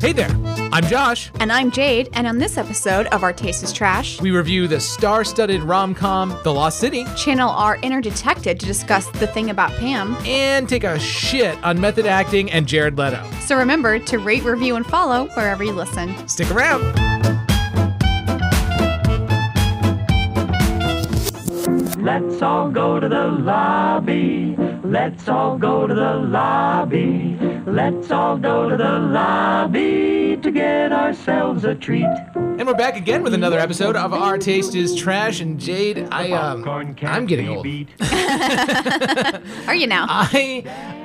Hey there, I'm Josh. And I'm Jade, and on this episode of Our Taste is Trash, We review the star studded rom com The Lost City channel our inner detective to discuss the thing about Pam. and take a shit on method acting and Jared Leto. So remember to rate, review, and follow wherever you listen. Stick around. Let's all go to the lobby. Let's all go to the lobby. Let's all go to the lobby to get ourselves a treat. And we're back again with another episode of Our Taste is Trash. And Jade, I um, Popcorn I'm getting old. beat. Are you now? I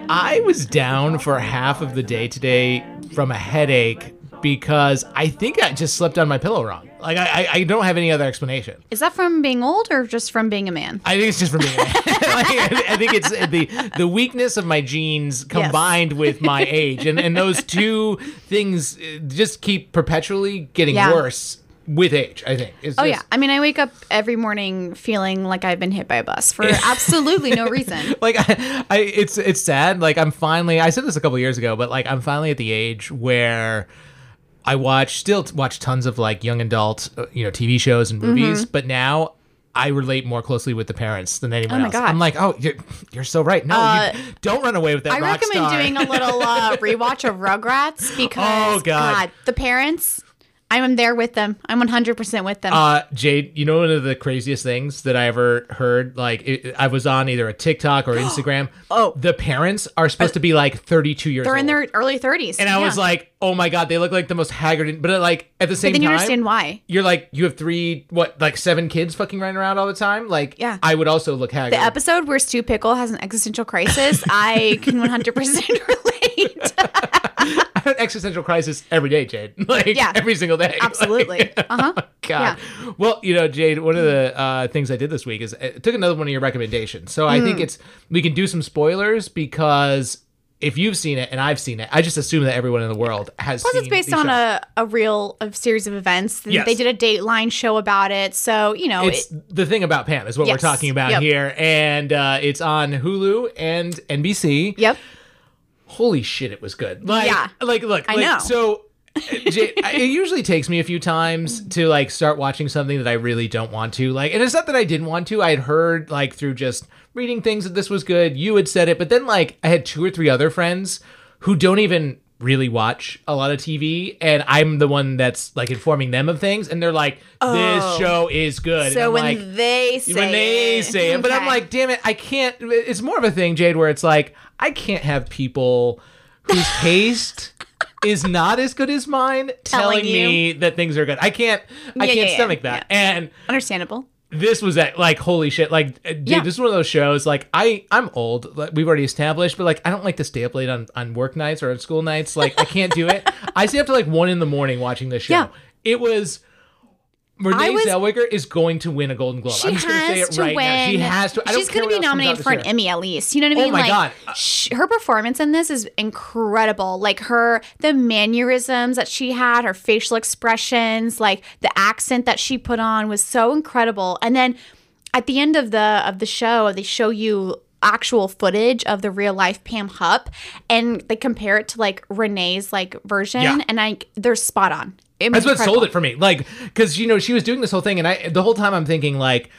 I was down for half of the day today from a headache because I think I just slept on my pillow wrong. Like I, I, I don't have any other explanation. Is that from being old or just from being a man? I think it's just for me. like, I think it's the the weakness of my genes combined with my age, and and those two things uh, just keep perpetually getting Yeah. worse with age. I think. It's Oh just- yeah. I mean, I wake up every morning feeling like I've been hit by a bus for absolutely no reason. Like I, I, it's it's sad. Like I'm finally. I said this a couple years ago, but like I'm finally at the age where I watch still t- watch tons of like young adult, uh, you know, TV shows and movies. Mm-hmm. But now I relate more closely with the parents than anyone Oh my else. God. I'm like, oh, you're, you're so right. No, Uh, you, don't run away with that. I recommend star. doing a little uh, rewatch of Rugrats because Oh, God. the parents, I'm there with them. I'm 100% with them. Uh, Jade, you know one of the craziest things that I ever heard? Like, it, I was on either a TikTok or Instagram. Oh. the parents are supposed to be like 32 years old. They're old. in their early 30s. and I was like, oh my god, they look like the most haggard. But like at the same then you time, understand why. you're like you have three, what, like seven kids fucking running around all the time. Like, Yeah. I would also look haggard. The episode where Stu Pickle has an existential crisis, I can 100% relate. Have an existential crisis every day, Jade. Like Yeah. every single day. Absolutely. Like, Uh-huh. God. Well, you know, Jade, one of the uh, things I did this week is I took another one of your recommendations. So I think it's we can do some spoilers because if you've seen it and I've seen it, I just assume that everyone in the world has Plus, it's based on a, a real a series of events. Yes. They did a Dateline show about it. So, you know, It's it, the thing about Pam is what we're talking about Yep. here, and uh, it's on Hulu and NBC. yep. Holy shit, it was good. Like, Yeah. like look, I like, know. So. uh, it usually takes me a few times to like start watching something that I really don't want to like, and it's not that I didn't want to. I had heard like through just reading things that this was good. You had said it, but then like I had two or three other friends who don't even really watch a lot of TV, and I'm the one that's like informing them of things, and they're like, "This Oh. show is good." So when like, they say when they it, say it. But I'm like, damn it, I can't. It's more of a thing, Jade, where it's like, I can't have people whose taste is not as good as mine telling, Telling me that things are good. I can't. I Yeah, can't yeah, yeah, stomach that. And understandable. This was at like holy shit like uh, dude Yeah. this is one of those shows like i i'm old like, we've already established but like i don't like to stay up late on on work nights or on school nights like i can't do it i stay up to like one in the morning watching this show Yeah. it was Renee was- Zellweger is going to win a Golden Globe. She I'm just going to say it right win. now. She has to. I She's going to be else comes out nominated for an. Emmy at least. You know what I mean? Oh mean? my like, God. sh- her performance in this is incredible. Like her, the mannerisms that she had, her facial expressions, like the accent that she put on was so incredible. And then at the end of the of the show, they show you actual footage of the real life Pam Hupp, and they compare it to like Renee's like version, Yeah. and I they're spot on. It That's what sold it for me. Like, because you know she was doing this whole thing, and I the whole time I'm thinking like.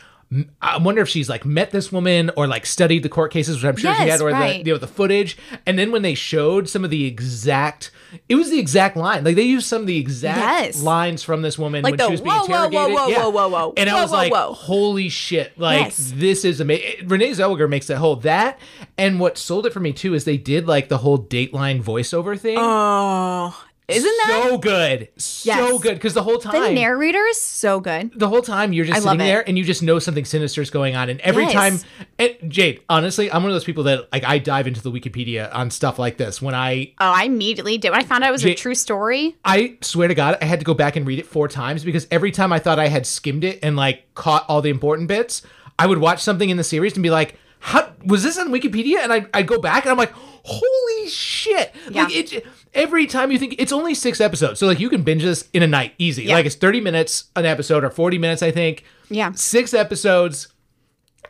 I wonder if she's like met this woman or like studied the court cases, which I'm sure she had, or right. the you know the footage. And then when they showed some of the exact, it was the exact line. Like they used some of the exact Yes. lines from this woman Like when the she was being whoa, whoa, whoa, interrogated. whoa, Yeah. whoa, whoa, whoa. And I was whoa, like, whoa. holy shit! Like Yes. this is amazing. Renee Zellweger makes that whole that, and what sold it for me too is they did like the whole Dateline voiceover thing. Oh, isn't that so good? So Yes. good because the whole time the narrator is so good? the whole time you're just I sitting there and you just know something sinister is going on and every Yes. time and jade honestly i'm one of those people that like i dive into the wikipedia on stuff like this when i Oh, I immediately did. When I found out it was Ja- a true story, i swear to god i had to go back and read it four times because every time i thought i had skimmed it and like caught all the important bits i would watch something in the series and be like how was this on wikipedia and i i'd go back and i'm like holy shit Yeah. like it every time you think it's only six episodes so like you can binge this in a night easy Yeah. like it's 30 minutes an episode or 40 minutes i think Yeah. six episodes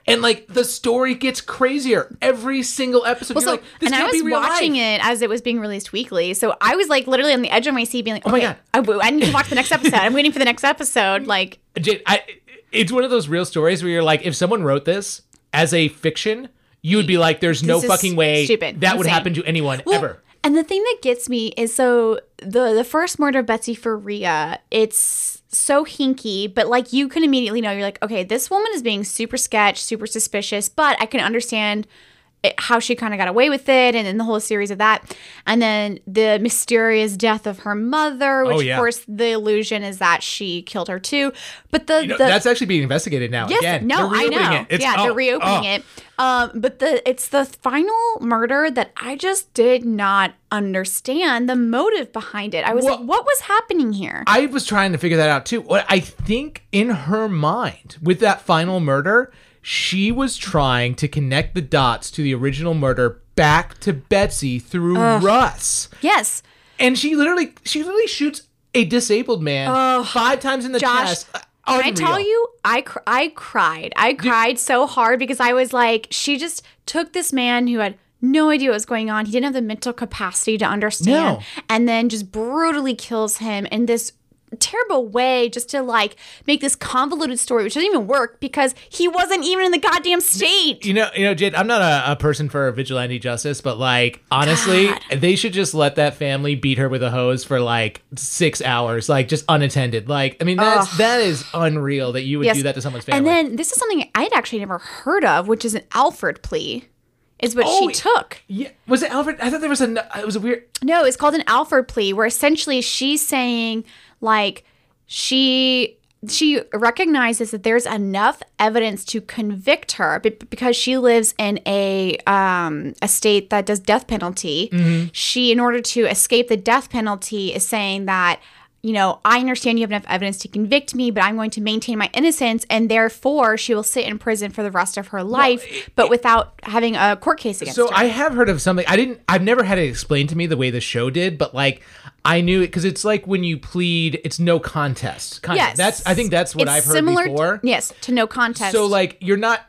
And like the story gets crazier every single episode. Well, so, like, this and I was watching life. it as it was being released weekly. So I was like literally on the edge of my seat being like, oh my God. I, I need to watch the next episode. I'm waiting for the next episode. Like, Jade, I, it's one of those real stories where you're like, if someone wrote this as a fiction, you would be like, there's no This is fucking way stupid, that would happen to anyone Well, ever. And the thing that gets me is so the the first murder of Betsy Faria, it's so hinky, but like you can immediately know. You're like, okay, this woman is being super sketch, super suspicious, but I can understand it, how she kind of got away with it and then the whole series of that. And then the mysterious death of her mother, which Oh, yeah. of course the illusion is that she killed her too. But the, You know, the that's actually being investigated now. Yes, Again, no, I know. It. It's- yeah, oh, they're reopening oh. it. Um, but the it's the final murder that I just did not understand the motive behind it. I was Well- like, what was happening here? I was trying to figure that out too. What I think in her mind with that final murder, she was trying to connect the dots to the original murder back to Betsy through Russ. yes, And she literally she literally shoots a disabled man five times in the Josh, chest. Uh, can I tell you, I cr- I cried. I cried so hard because I was like, she just took this man who had no idea what was going on. He didn't have the mental capacity to understand, No. and then just brutally kills him in this terrible way just to like make this convoluted story which doesn't even work because he wasn't even in the goddamn state You know, you know, Jade. I'm not a, a person for vigilante justice, but like honestly, they should just let that family beat her with a hose for like six hours, like just unattended. Like, I mean, that's that is unreal that you would do that to someone's family. and then this is something i'd actually never heard of which is an alfred plea is what Oh, she took yeah, was it Alfred? I thought there was a. It was a weird. No, it's called an Alfred plea, where essentially she's saying like she she recognizes that there's enough evidence to convict her be- because she lives in a um a state that does death penalty. She in order to escape the death penalty is saying that you know, I understand you have enough evidence to convict me, but I'm going to maintain my innocence, and therefore she will sit in prison for the rest of her life, but without having a court case against So her. So I have heard of something. I didn't. I've never had it explained to me the way the show did, but like I knew it because it's like when you plead, it's no contest. Kind yes, That's. I think that's what It's I've heard similar before. yes, to no contest. So like you're not.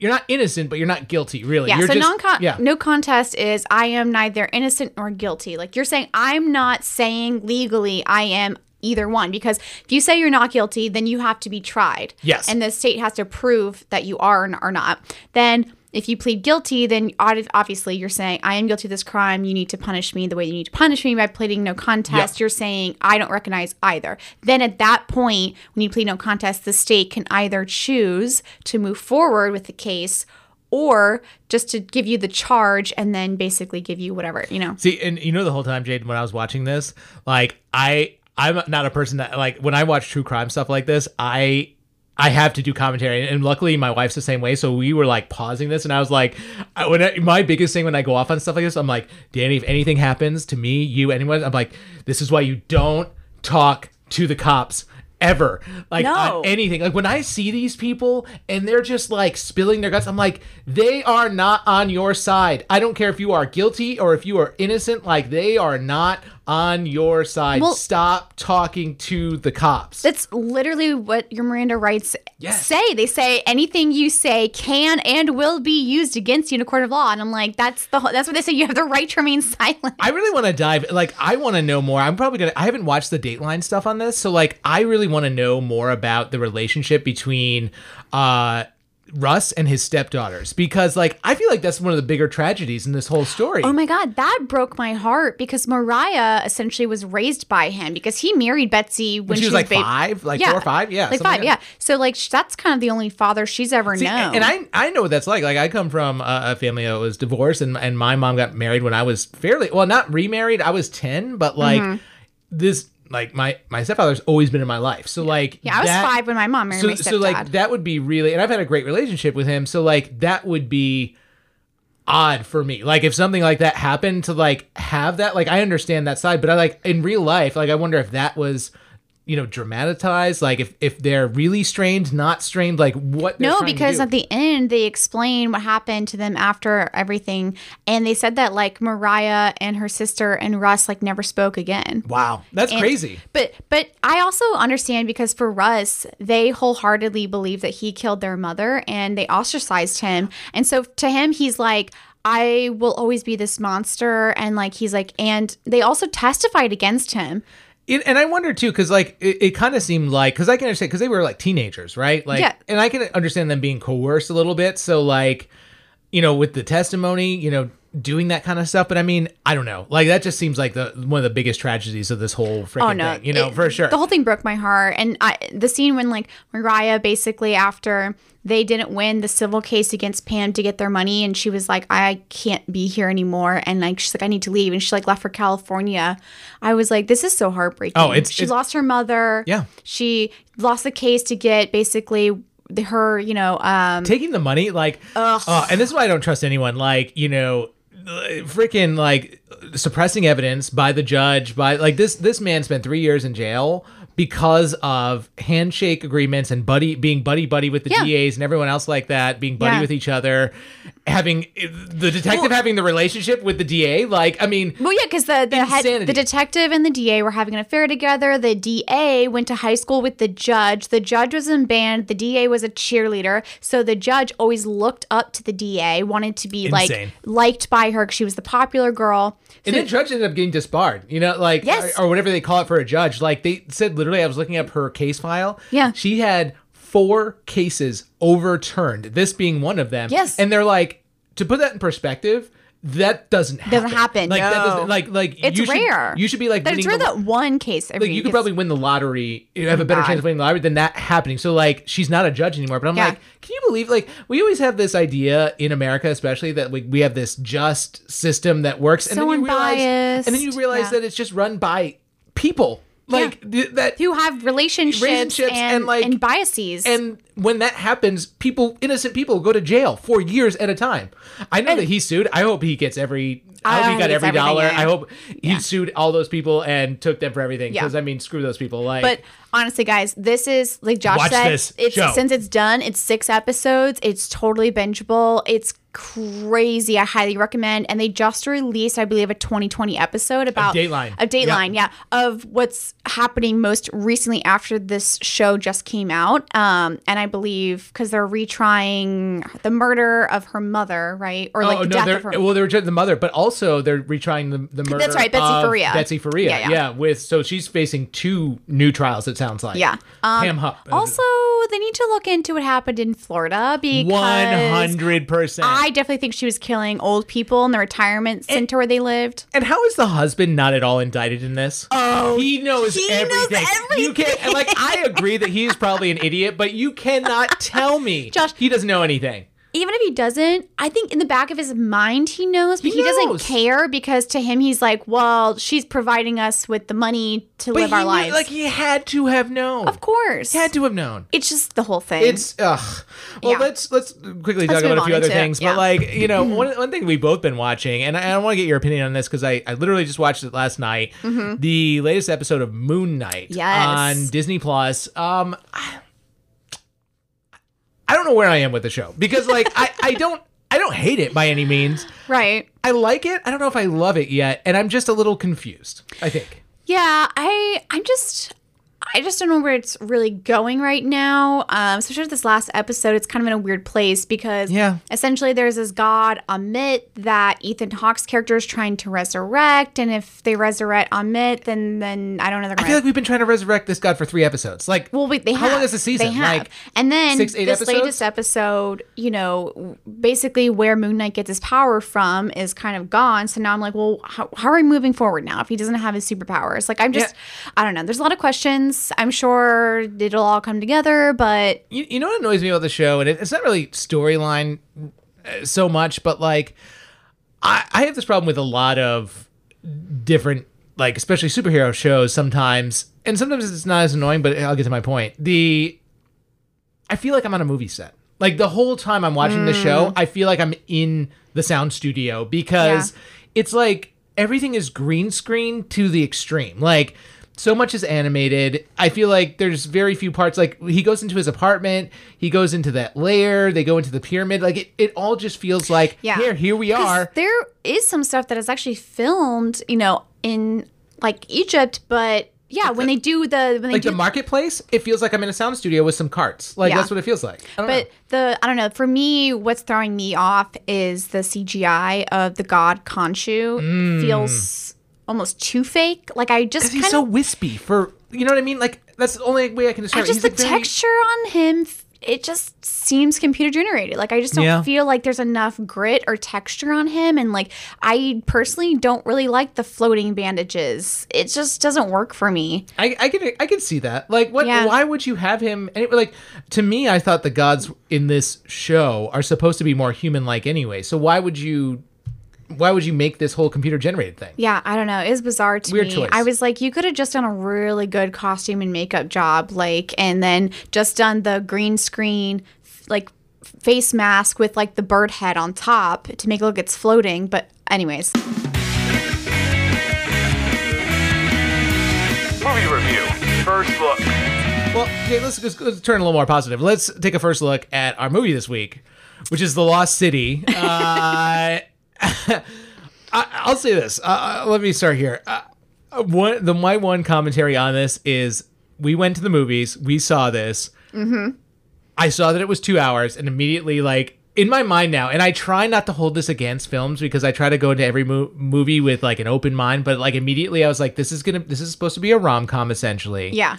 You're not innocent, but you're not guilty, really. Yeah, you're so non yeah. no contest is I am neither innocent nor guilty. Like you're saying I'm not saying legally I am either one because if you say you're not guilty, then you have to be tried. Yes. And the state has to prove that you are or are not. Then if you plead guilty, then obviously you're saying I am guilty of this crime. You need to punish me the way you need to punish me by pleading no contest. Yeah. You're saying I don't recognize either. Then at that point, when you plead no contest, the state can either choose to move forward with the case or just to give you the charge and then basically give you whatever, you know. See, and you know the whole time, Jade, when I was watching this, like I, I'm not a person that like when I watch true crime stuff like this, I. I have to do commentary, and luckily my wife's the same way. So we were like pausing this, and I was like, I- when I, my biggest thing when I go off on stuff like this, I'm like, Danny, if anything happens to me, you, anyone, I'm like, this is why you don't talk to the cops ever, like No. on anything. Like when I see these people and they're just like spilling their guts, I'm like, they are not on your side. I don't care if you are guilty or if you are innocent. Like they are not on your side. Well- Stop talking to the cops. That's literally what your Miranda rights Yes. say. They say anything you say can and will be used against you in a court of law. And I'm like, that's the whole, that's what they say. You have the right to remain silent. I really want to dive. Like, I want to know more. I'm probably gonna. I haven't watched the Dateline stuff on this, so like, I really want to know more about the relationship between uh Russ and his stepdaughters because, like, I feel like that's one of the bigger tragedies in this whole story. Oh my God, that broke my heart because Mariah essentially was raised by him because he married Betsy when, when she was like ba- five, like four or five, yeah, like five, yeah. So like that's kind of the only father she's ever See, known. and I I know what that's like. Like I come from a, a family that was divorced, and and my mom got married when I was fairly well, not remarried. I was ten, but like Mm-hmm. this, like my my stepfather's always been in my life. So like yeah, I was that- five when my mom married So my stepdad. so like that would be really, and I've had a great relationship with him. So like that would be odd for me. Like if something like that happened to like have that, like I understand that side, but I like in real life, like I wonder if that was. You know dramatized? Like if if they're really strained, not strained, like what? they're No, because at the end they explain what happened to them after everything, and they said that like Mariah and her sister and Russ like never spoke again. wow, that's And- crazy. But but I also understand because for Russ, they wholeheartedly believe that he killed their mother and they ostracized him. And so to him he's like I will always be this monster and like he's like and they also testified against him. It, and I wonder too, because like it, it kind of seemed like because I can understand because they were like teenagers, right? Like, Yeah. and I can understand them being coerced a little bit. So like, you know, with the testimony, you know, doing that kind of stuff. But I mean, I don't know. Like that just seems like the one of the biggest tragedies of this whole freaking Oh no, thing. You know, It- for sure. The whole thing broke my heart, and I, the scene when like Mariah basically after they didn't win the civil case against Pam to get their money, and she was like, "I can't be here anymore," and like she's like, "I need to leave," and she like left for California. I was like, "This is so heartbreaking." Oh, it's- she it's- lost her mother. Yeah. she lost the case to get basically her, you know, um, taking the money like uh, and this is why i don't trust anyone like you know freaking like suppressing evidence by the judge by like this this man spent three years in jail because of handshake agreements and buddy being buddy buddy with the Yeah. DAs and everyone else like that, being buddy Yeah. with each other, having the detective having the relationship with the DA. Like, I mean, Well, yeah, because the the, head, the detective and the DA were having an affair together. The DA went to high school with the judge. The judge was in band. The DA was a cheerleader. So the judge always looked up to the DA, wanted to be Insane. like liked by her because she was the popular girl. And then judge ended up getting disbarred, you know, like Yes. or, or whatever they call it for a judge. Like they said, literally, I was looking up her case file. Yeah. she had four cases overturned. This being one of them. Yes. and they're like to put that in perspective. That doesn't happen. Doesn't happen, Like that doesn't like like It's you should- rare. you should be like But it's rare the- that one case every like you could probably win the lottery, you have a better God. chance of winning the lottery than that happening. So like she's not a judge anymore. But I'm Yeah. like, can you believe like we always have this idea in America, especially that we, we have this just system that works, and So then you realize, unbiased. and then you realize Yeah. that it's just run by people, like th- that. who have relationships, Relationships and, and, like- and biases. and when that happens, people, innocent people, go to jail for years at a time. I know that he sued. I hope he gets every. I, I hope he got every dollar. yeah. I hope he Yeah. sued all those people and took them for everything. Yeah. Because I mean, screw those people. Like, But honestly, guys, this is like Josh Watch said. this it's show. since it's done. It's six episodes. It's totally bingeable. It's crazy. I highly recommend. And they just released, I believe, a 2020 episode about Dateline. Of Dateline, yeah, of what's happening most recently after this show just came out. Um, and I believe because they're retrying the murder of her mother, right, or like oh the no, death of her. well, they're just the mother, but also they're retrying the the murder. That's right, Betsy Faria. Betsy Faria, Yeah, yeah, yeah. with so she's facing two new trials. It sounds like, yeah. Um, Pam Hupp. also, they need to look into what happened in Florida because one hundred percent. I definitely think she was killing old people in the retirement center where they lived. And how is the husband not at all indicted in this? Oh, he knows he knows everything. You can't and, like. I agree that he's probably an idiot, but you cannot tell me, Josh- he doesn't know anything. Even if he doesn't, I think in the back of his mind he knows, but He he, doesn't care because to him he's like, well, she's providing us with the money to But live our knew- lives. like he had to have known. of course. he had to have known. It's just the whole thing. It's ugh. Well, Yeah. let's let's quickly Let's talk about a few other things. yeah. But like you know, one one thing we've both been watching, and I, I want to get your opinion on this because I I literally just watched it last night. The latest episode of Moon Knight Mm-hmm. Yes. on Disney Plus. Um, I, I don't know where I am with the show because like I I don't I don't hate it by any means. right. I like it. I don't know if I love it yet, and I'm just a little confused. I think. Yeah, I I'm just I just don't know where it's really going right now. Um, especially with this last episode, it's kind of in a weird place because Yeah. essentially there's this god Ammit that Ethan Hawke's character is trying to resurrect, and if they resurrect Ammit, then then I don't know I feel like we've been trying to resurrect this god for three episodes. Like, well, wait, they how have. long is the season? They have. Like and then six, eight this episodes? latest episode, you know, basically where Moon Knight gets his power from is kind of gone. So now I'm like, well, how, how are we moving forward now if he doesn't have his superpowers? Like, I'm just, I don't know. There's a lot of questions. I'm sure it'll all come together, but you, you know what annoys me about the show, and it, it's not really storyline uh, so much, but like I, I have this problem with a lot of different, like especially superhero shows sometimes, and sometimes it's not as annoying. But I'll get to my point. The I feel like I'm on a movie set. Like the whole time I'm watching the show, I feel like I'm in the sound studio because Yeah. it's like everything is green screen to the extreme. Like so much is animated. I feel like there's very few parts. Like he goes into his apartment, he goes into that lair, they go into the pyramid. Like it, it all just feels like Yeah. here, here we are. There is some stuff that is actually filmed, you know, in like Egypt, but yeah, when they do the when they Like do the marketplace, it feels like I'm in a sound studio with some carts. Like Yeah. that's what it feels like. I don't know. But the I don't know. For me, what's throwing me off is the CGI of the god Khonshu mm. feels almost too fake. Like I just he's kind so wispy for you know what I mean. Like that's the only way I can describe. I just He's the like very- texture on him. It just seems computer generated. Like I just don't Yeah. feel like there's enough grit or texture on him, and like I personally don't really like the floating bandages. It just doesn't work for me. I, I can I can see that. Like, what? Yeah. Why would you have him? And it, like to me, I thought the gods in this show are supposed to be more human-like anyway. So why would you? Why would you make this whole computer generated thing? Yeah, I don't know. It was bizarre to Weird me. choice. I was like, you could have just done a really good costume and makeup job, like, and then just done the green screen, like, face mask with like the bird head on top to make it look it's floating. But anyways, Movie review. First look. Well, okay, let's, let's, let's turn a little more positive. Let's take a first look at our movie this week, which is The Lost City. Uh, I, I'll say this. Uh, let me start here. Uh, one, the my one commentary on this is we went to the movies, we saw this. Mm-hmm. I saw that it was two hours, and immediately, like in my mind now, and I try not to hold this against films because I try to go into every mo- movie with like an open mind. But like immediately, I was like, this is gonna, this is supposed to be a rom com essentially yeah,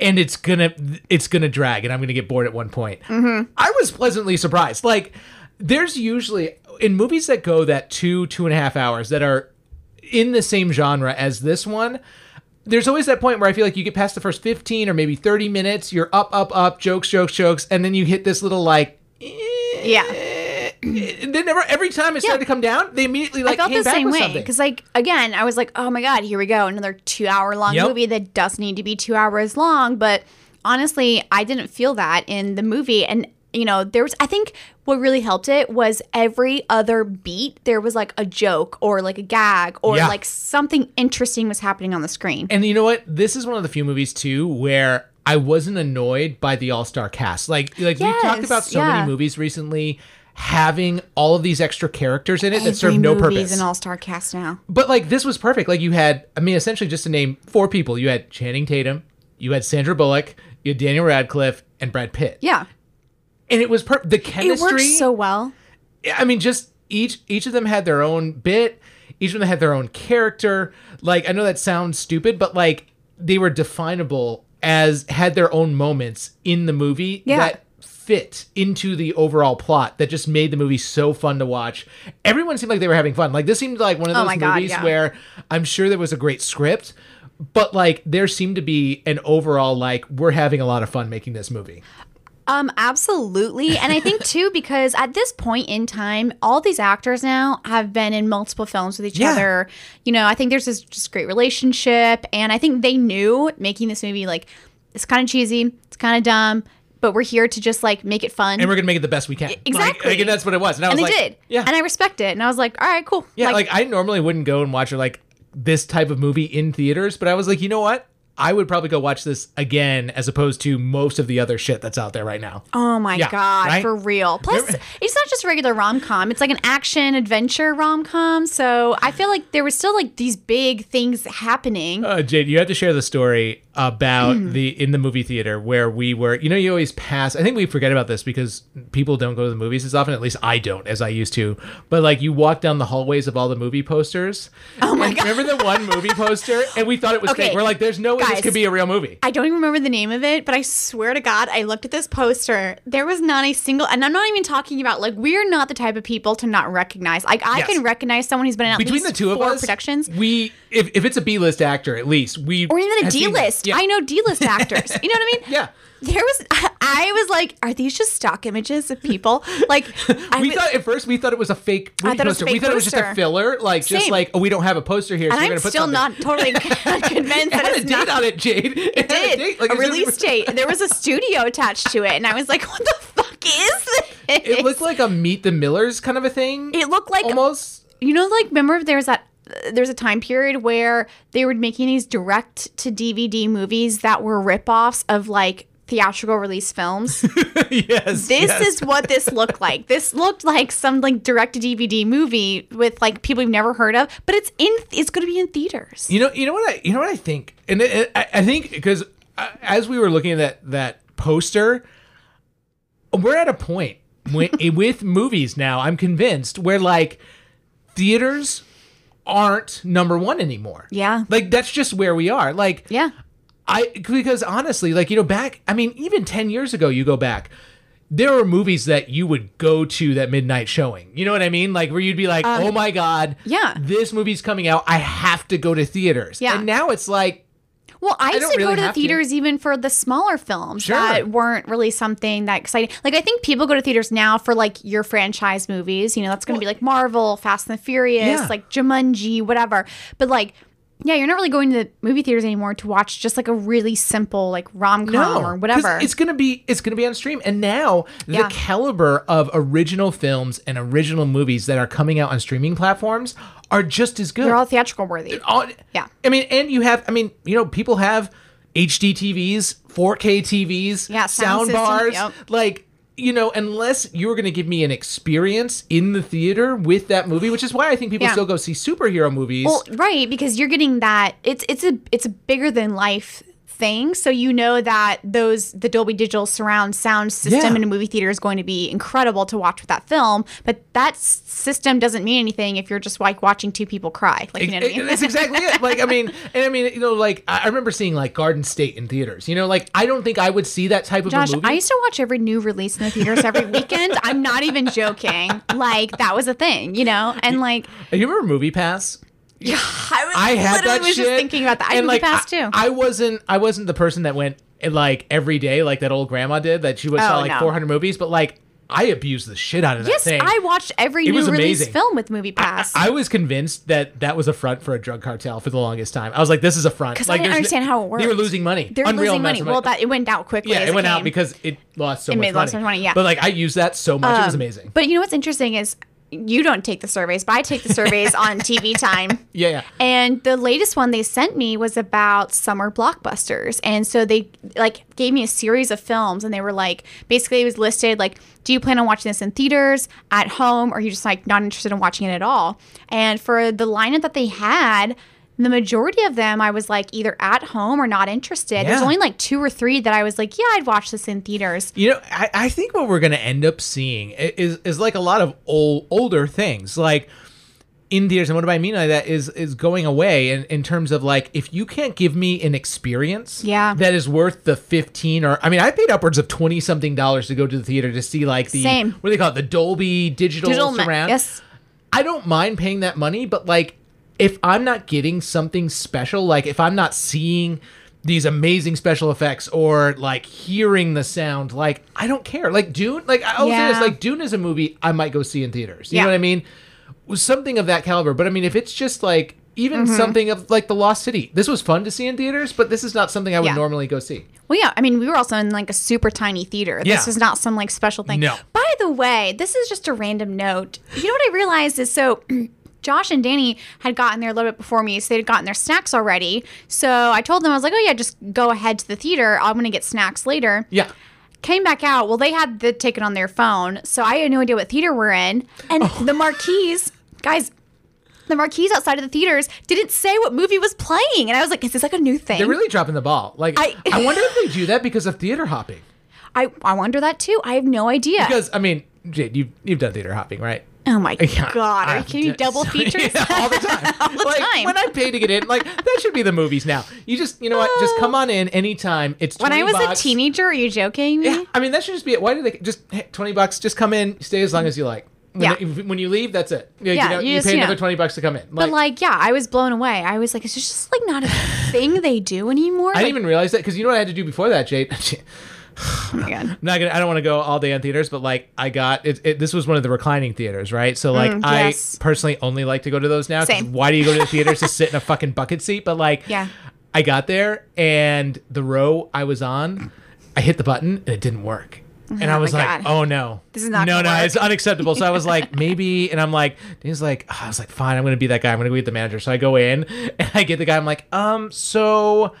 and it's gonna it's gonna drag and i'm gonna get bored at one point i was pleasantly surprised like there's usually in movies that go that two two and a half hours that are in the same genre as this one there's always that point where i feel like you get past the first 15 or maybe 30 minutes you're up up up jokes jokes jokes and then you hit this little like eh, yeah. Eh, and then never every time it started to come down they immediately like I felt came the back same way because, like, again, I was like, oh my god, here we go, another two-hour long Yep. movie that doesn't need to be two hours long. But honestly, I didn't feel that in the movie, and you know, there was. I think what really helped it was every other beat there was like a joke or like a gag or Yeah. like something interesting was happening on the screen. And you know what? This is one of the few movies too where I wasn't annoyed by the all-star cast. Like like we talked about so yeah. many movies recently having all of these extra characters in it that serve no purpose. an all-star cast now. but like this was perfect. Like you had I mean essentially just to name four people, you had Channing Tatum, you had Sandra Bullock, you had Daniel Radcliffe and Brad Pitt. Yeah, And it was per- the it chemistry works so well. I mean, just each each of them had their own bit. Each of them had their own character. Like I know that sounds stupid, but like they were definable as had their own moments in the movie Yeah. that fit into the overall plot that just made the movie so fun to watch. Everyone seemed like they were having fun. Like this seemed like one of Oh those God, movies yeah. where I'm sure there was a great script, but like there seemed to be an overall like we're having a lot of fun making this movie. Um, absolutely. And I think too, because at this point in time, all these actors now have been in multiple films with each Yeah. other. You know, I think there's this just great relationship. And I think they knew making this movie like it's kind of cheesy, it's kind of dumb, but we're here to just like make it fun. And we're gonna make it the best we can. Exactly. Like, and that's what it was. And I and was they like, did. Yeah. And I respect it. And I was like, all right, cool. Yeah, like, I normally wouldn't go and watch like this type of movie in theaters, but I was like, you know what? I would probably go watch this again as opposed to most of the other shit that's out there right now. Oh my Yeah, god, right? for real. Plus, it's not just a regular rom com; it's like an action adventure rom com. So I feel like there was still like these big things happening. Uh, Jade, you have to share the story about Mm. the in the movie theater where we were. You know, you always pass. I think we forget about this because people don't go to the movies as often. At least I don't, as I used to. But like, you walk down the hallways of all the movie posters. Oh my god! Remember the one movie poster, and we thought it was Okay, fake. We're like, there's no way this could be a real movie. I don't even remember the name of it, but I swear to God, I looked at this poster. There was not a single, and I'm not even talking about like we're not the type of people to not recognize. Like I Yes. can recognize someone who's been in at Between the two of us, productions. we if, if it's a B list actor, at least we Or even a D list. Yeah. I know D list actors. You know what I mean? Yeah. There was, I was like, are these just stock images of people? Like, I we was- thought at first we thought it was a fake movie thought it poster. a we fake thought it was just a filler, like just like oh, we don't have a poster here, so and we're I'm still something. not totally convinced It that had a it's date not. on it, Jade. It, had did date, like, a it release date. There was a studio attached to it, and I was like, "What the fuck is this?" It looked like a Meet the Millers kind of a thing. It looked like almost. you know, like remember there was that there's a time period where they were making these direct to DVD movies that were ripoffs of like theatrical release films. yes. This yes. is what this looked like. This looked like some like direct to DVD movie with like people you've never heard of, but it's in it's going to be in theaters. You know, you know what I, you know what I think, and it, it- I, I think because uh, as we were looking at that that poster, we're at a point with, with movies now. I'm convinced where like theaters aren't number one anymore. Yeah. like that's just where we are. Like, Yeah. I because honestly, like you know, back I mean, even ten years ago, you go back, there were movies that you would go to that midnight showing. You know what I mean? Like where you'd be like, oh my god, Um, yeah. this movie's coming out. I have to go to theaters. Yeah. and now it's like, Well, I used don't to really go to the have to. theaters even for the smaller films Sure. that weren't really something that exciting. Like I think people go to theaters now for like your franchise movies. You know, that's going to be like Marvel, Fast and the Furious, Yeah. like Jumanji, whatever. But like, yeah, you're not really going to the movie theaters anymore to watch just like a really simple like rom com no, or whatever. It's gonna be it's gonna be on stream, and now the caliber of original films and original movies that are coming out on streaming platforms are just as good. They're all theatrical worthy. all, Yeah. I mean, and you have, I mean, you know, people have HD TVs, 4K TVs, Yeah, sound sound bars. yep. Like, you know, unless you're going to give me an experience in the theater with that movie, which is why I think people Yeah. still go see superhero movies. Well, right, because you're getting that it's it's a it's a bigger than life thing. So you know that those the Dolby Digital surround sound system Yeah. in a movie theater is going to be incredible to watch with that film. But that system doesn't mean anything if you're just like watching two people cry. Like you know what I mean? That's exactly it. Like, I mean, and I mean, you know, like I remember seeing like Garden State in theaters. You know, like I don't think I would see that type of Josh, a movie. I used to watch every new release in the theaters every weekend. I'm not even joking. Like that was a thing, you know? And like you remember Movie Pass? I, was, I had that was shit. just thinking about that. I and, like, past too. I wasn't. I wasn't the person that went like every day, like that old grandma did. That she would saw Oh, like no. 400 movies, but like I abused the shit out of that yes, thing. I watched every It new release film with Movie Pass. I was convinced that that was a front for a drug cartel for the longest time. I was like, this is a front. Because like, I didn't understand no- how it worked. They were losing money. They're Unreal losing money. of Well, that it went out quickly. yeah, as it went out came. because it lost so It much made money. lots of money, yeah. But like I used that so much. it was Um, amazing. But you know what's interesting is you don't take the surveys, but I take the surveys on TV time. Yeah, yeah. And the latest one they sent me was about summer blockbusters. And so they like gave me a series of films and they were like basically it was listed like do you plan on watching this in theaters, at home, or are you just like not interested in watching it at all? And for the lineup that they had, the majority of them I was like either at home or not interested. There's only like two or three that I was like, yeah, I'd watch this in theaters. You know, I, I think what we're gonna end up seeing is is like a lot of old older things, like in theaters. And what do I mean by that is is going away in, in terms of like if you can't give me an experience Yeah. that is worth the 15 or I mean I paid upwards of 20 something dollars to go to the theater to see like the Same. what do they call it? The Dolby digital, Digital ma- surround. yes. I don't mind paying that money, but like if I'm not getting something special, like if I'm not seeing these amazing special effects or like hearing the sound, like I don't care. Like Dune, like I'll say this, like Dune is a movie I might go see in theaters. You Yeah. know what I mean? Was something of that caliber. But I mean, if it's just like even Mm-hmm. something of like The Lost City, this was fun to see in theaters, but this is not something I would Yeah. normally go see. Well, yeah. I mean, we were also in like a super tiny theater. Yeah. This is not some like special thing. No. By the way, this is just a random note. You know what I realized is so. Josh and Danny had gotten there a little bit before me, so they'd gotten their snacks already. So I told them, I was like, oh, yeah, just go ahead to the theater. I'm going to get snacks later. Yeah. Came back out. Well, they had the ticket on their phone. So I had no idea what theater we're in. And Oh. the marquees, guys, the marquees outside of the theaters didn't say what movie was playing. And I was like, is this like a new thing? They're really dropping the ball. Like I, I- wonder if they do that because of theater hopping. I, I wonder that too. I have no idea. Because I mean, Jade, you've you've done theater hopping, right? Oh my Yeah, god! Are you uh, kidding me? done- Double features Yeah, all the time. All the like, time. When I pay to get in, like that should be the movies now. You just, you know what? Just come on in anytime. It's 20 When I was bucks. a teenager, are you joking me? Yeah, I mean that should just be it. Why do they just hey, twenty bucks? Just come in, stay as long as you like. When, Yeah. you, when you leave, that's it. Like, Yeah, you, know, you you, just, pay you another know. twenty bucks to come in. But like, yeah, I was blown away. I was like, it's just like not a thing they do anymore. I Like, didn't even realize that because you know what I had to do before that, Jade. Oh my god. I'm not gonna. I don't want to go all day on theaters, but like I got it, it. This was one of the reclining theaters, right? So like Mm, I yes. personally only like to go to those now. Same. Why do you go to the theaters to sit in a fucking bucket seat? But like, Yeah. I got there and the row I was on, I hit the button and it didn't work. And I was like, God. "Oh no, This is not no, no, work. it's unacceptable." So I was like, "Maybe," and I'm like, "He's like," oh, I was like, "Fine, I'm gonna be that guy. I'm gonna go get the manager." So I go in and I get the guy. I'm like, "Um, so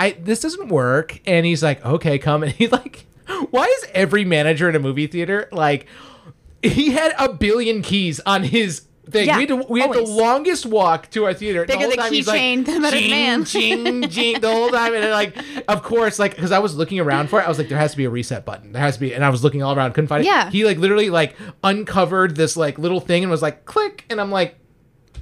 I this doesn't work," and he's like, "Okay, come." And he's like, "Why is every manager in a movie theater like?" He had a billion keys on his. Thing. Yeah, we had, to, we had the longest walk to our theater. Bigger the like, keychain than the "Ching, man." ching, ching, the whole time. And like, of course, like, because I was looking around for it, I was like, there has to be a reset button. There has to be, and I was looking all around, couldn't find it. Yeah. He like literally like uncovered this like little thing and was like, click, and I'm like,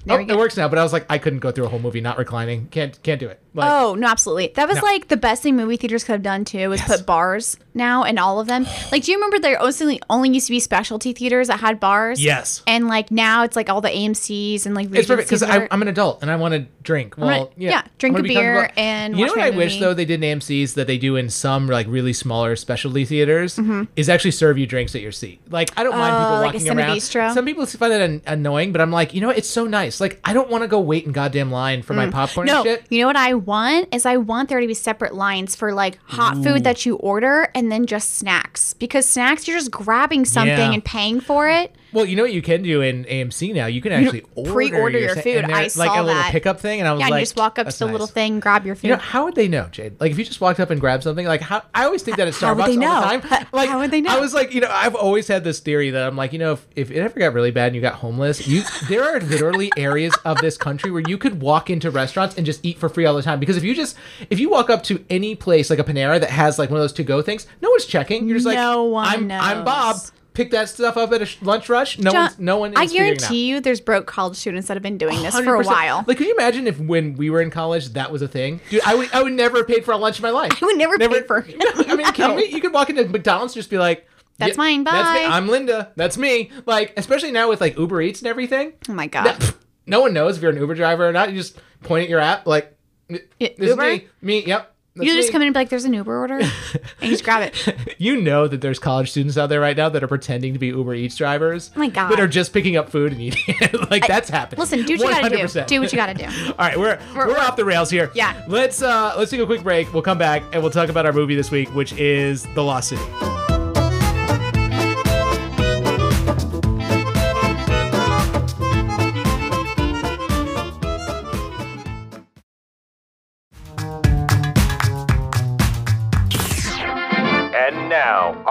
There oh, it works now. But I was like, I couldn't go through a whole movie not reclining. Can't can't do it. Like, Oh no, absolutely. That was No. like the best thing movie theaters could have done too. Was put bars now and all of them. Like, do you remember there only only used to be specialty theaters that had bars? Yes. And like now it's like all the AMC's and like It's perfect because I'm an adult and I want to drink. Well, gonna- yeah, yeah, drink a beer and you know what I wish though they did in AMC's that they do in some like really smaller specialty theaters Mm-hmm. is actually serve you drinks at your seat. Like I don't mind people Oh, like a walking around. Cinebistro? Some people find that an- annoying, but I'm like, you know, what? it's so nice. Like I don't want to go wait in goddamn line for my popcorn Mm. no, you know what I want is I want there to be separate lines for like hot food that you order and then just snacks because snacks you're just grabbing something Yeah. and paying for it. Well, you know what you can do in AMC now? You can actually order pre-order your sa- food. I like saw a little that. pickup thing, and I was Yeah, like, you just walk up to the little thing, grab your food. You know, how would they know, Jade? Like, if you just walked up and grabbed something, like, how I always think that at Starbucks How would they all know? the time. Like, how would they know? I was like, you know, I've always had this theory that I'm like, you know, if, if it ever got really bad and you got homeless, you there are literally areas of this country where you could walk into restaurants and just eat for free all the time. Because if you just if you walk up to any place like a Panera that has like one of those to go things, no one's checking. You're just like, No one I'm I'm Bob. Pick that stuff up at a lunch rush. No John, one's no one. Is I figuring it out. guarantee you, there's broke college students that have been doing this for a while. Like, could you imagine if when we were in college that was a thing? Dude, I would I would never have paid for a lunch in my life. I would never pay for- it. I mean, No. you, you could walk into McDonald's and just be like, That's mine, That's me. bye." I'm Linda. That's me. Like, especially now with like Uber Eats and everything. oh my god. no one knows if you're an Uber driver or not. You just point at your app, like, this Uber? is me. Me. Yep. You just me. come in and be like, "There's an Uber order," and you just grab it. You know that there's college students out there right now that are pretending to be Uber Eats drivers. Oh my God. That are just picking up food and eating it. like that's happening. Listen, do what you gotta do. Do what you gotta do. All right, we're, we're We're- off the rails here. Yeah. Let's uh let's take a quick break. We'll come back and we'll talk about our movie this week, which is The Lost City.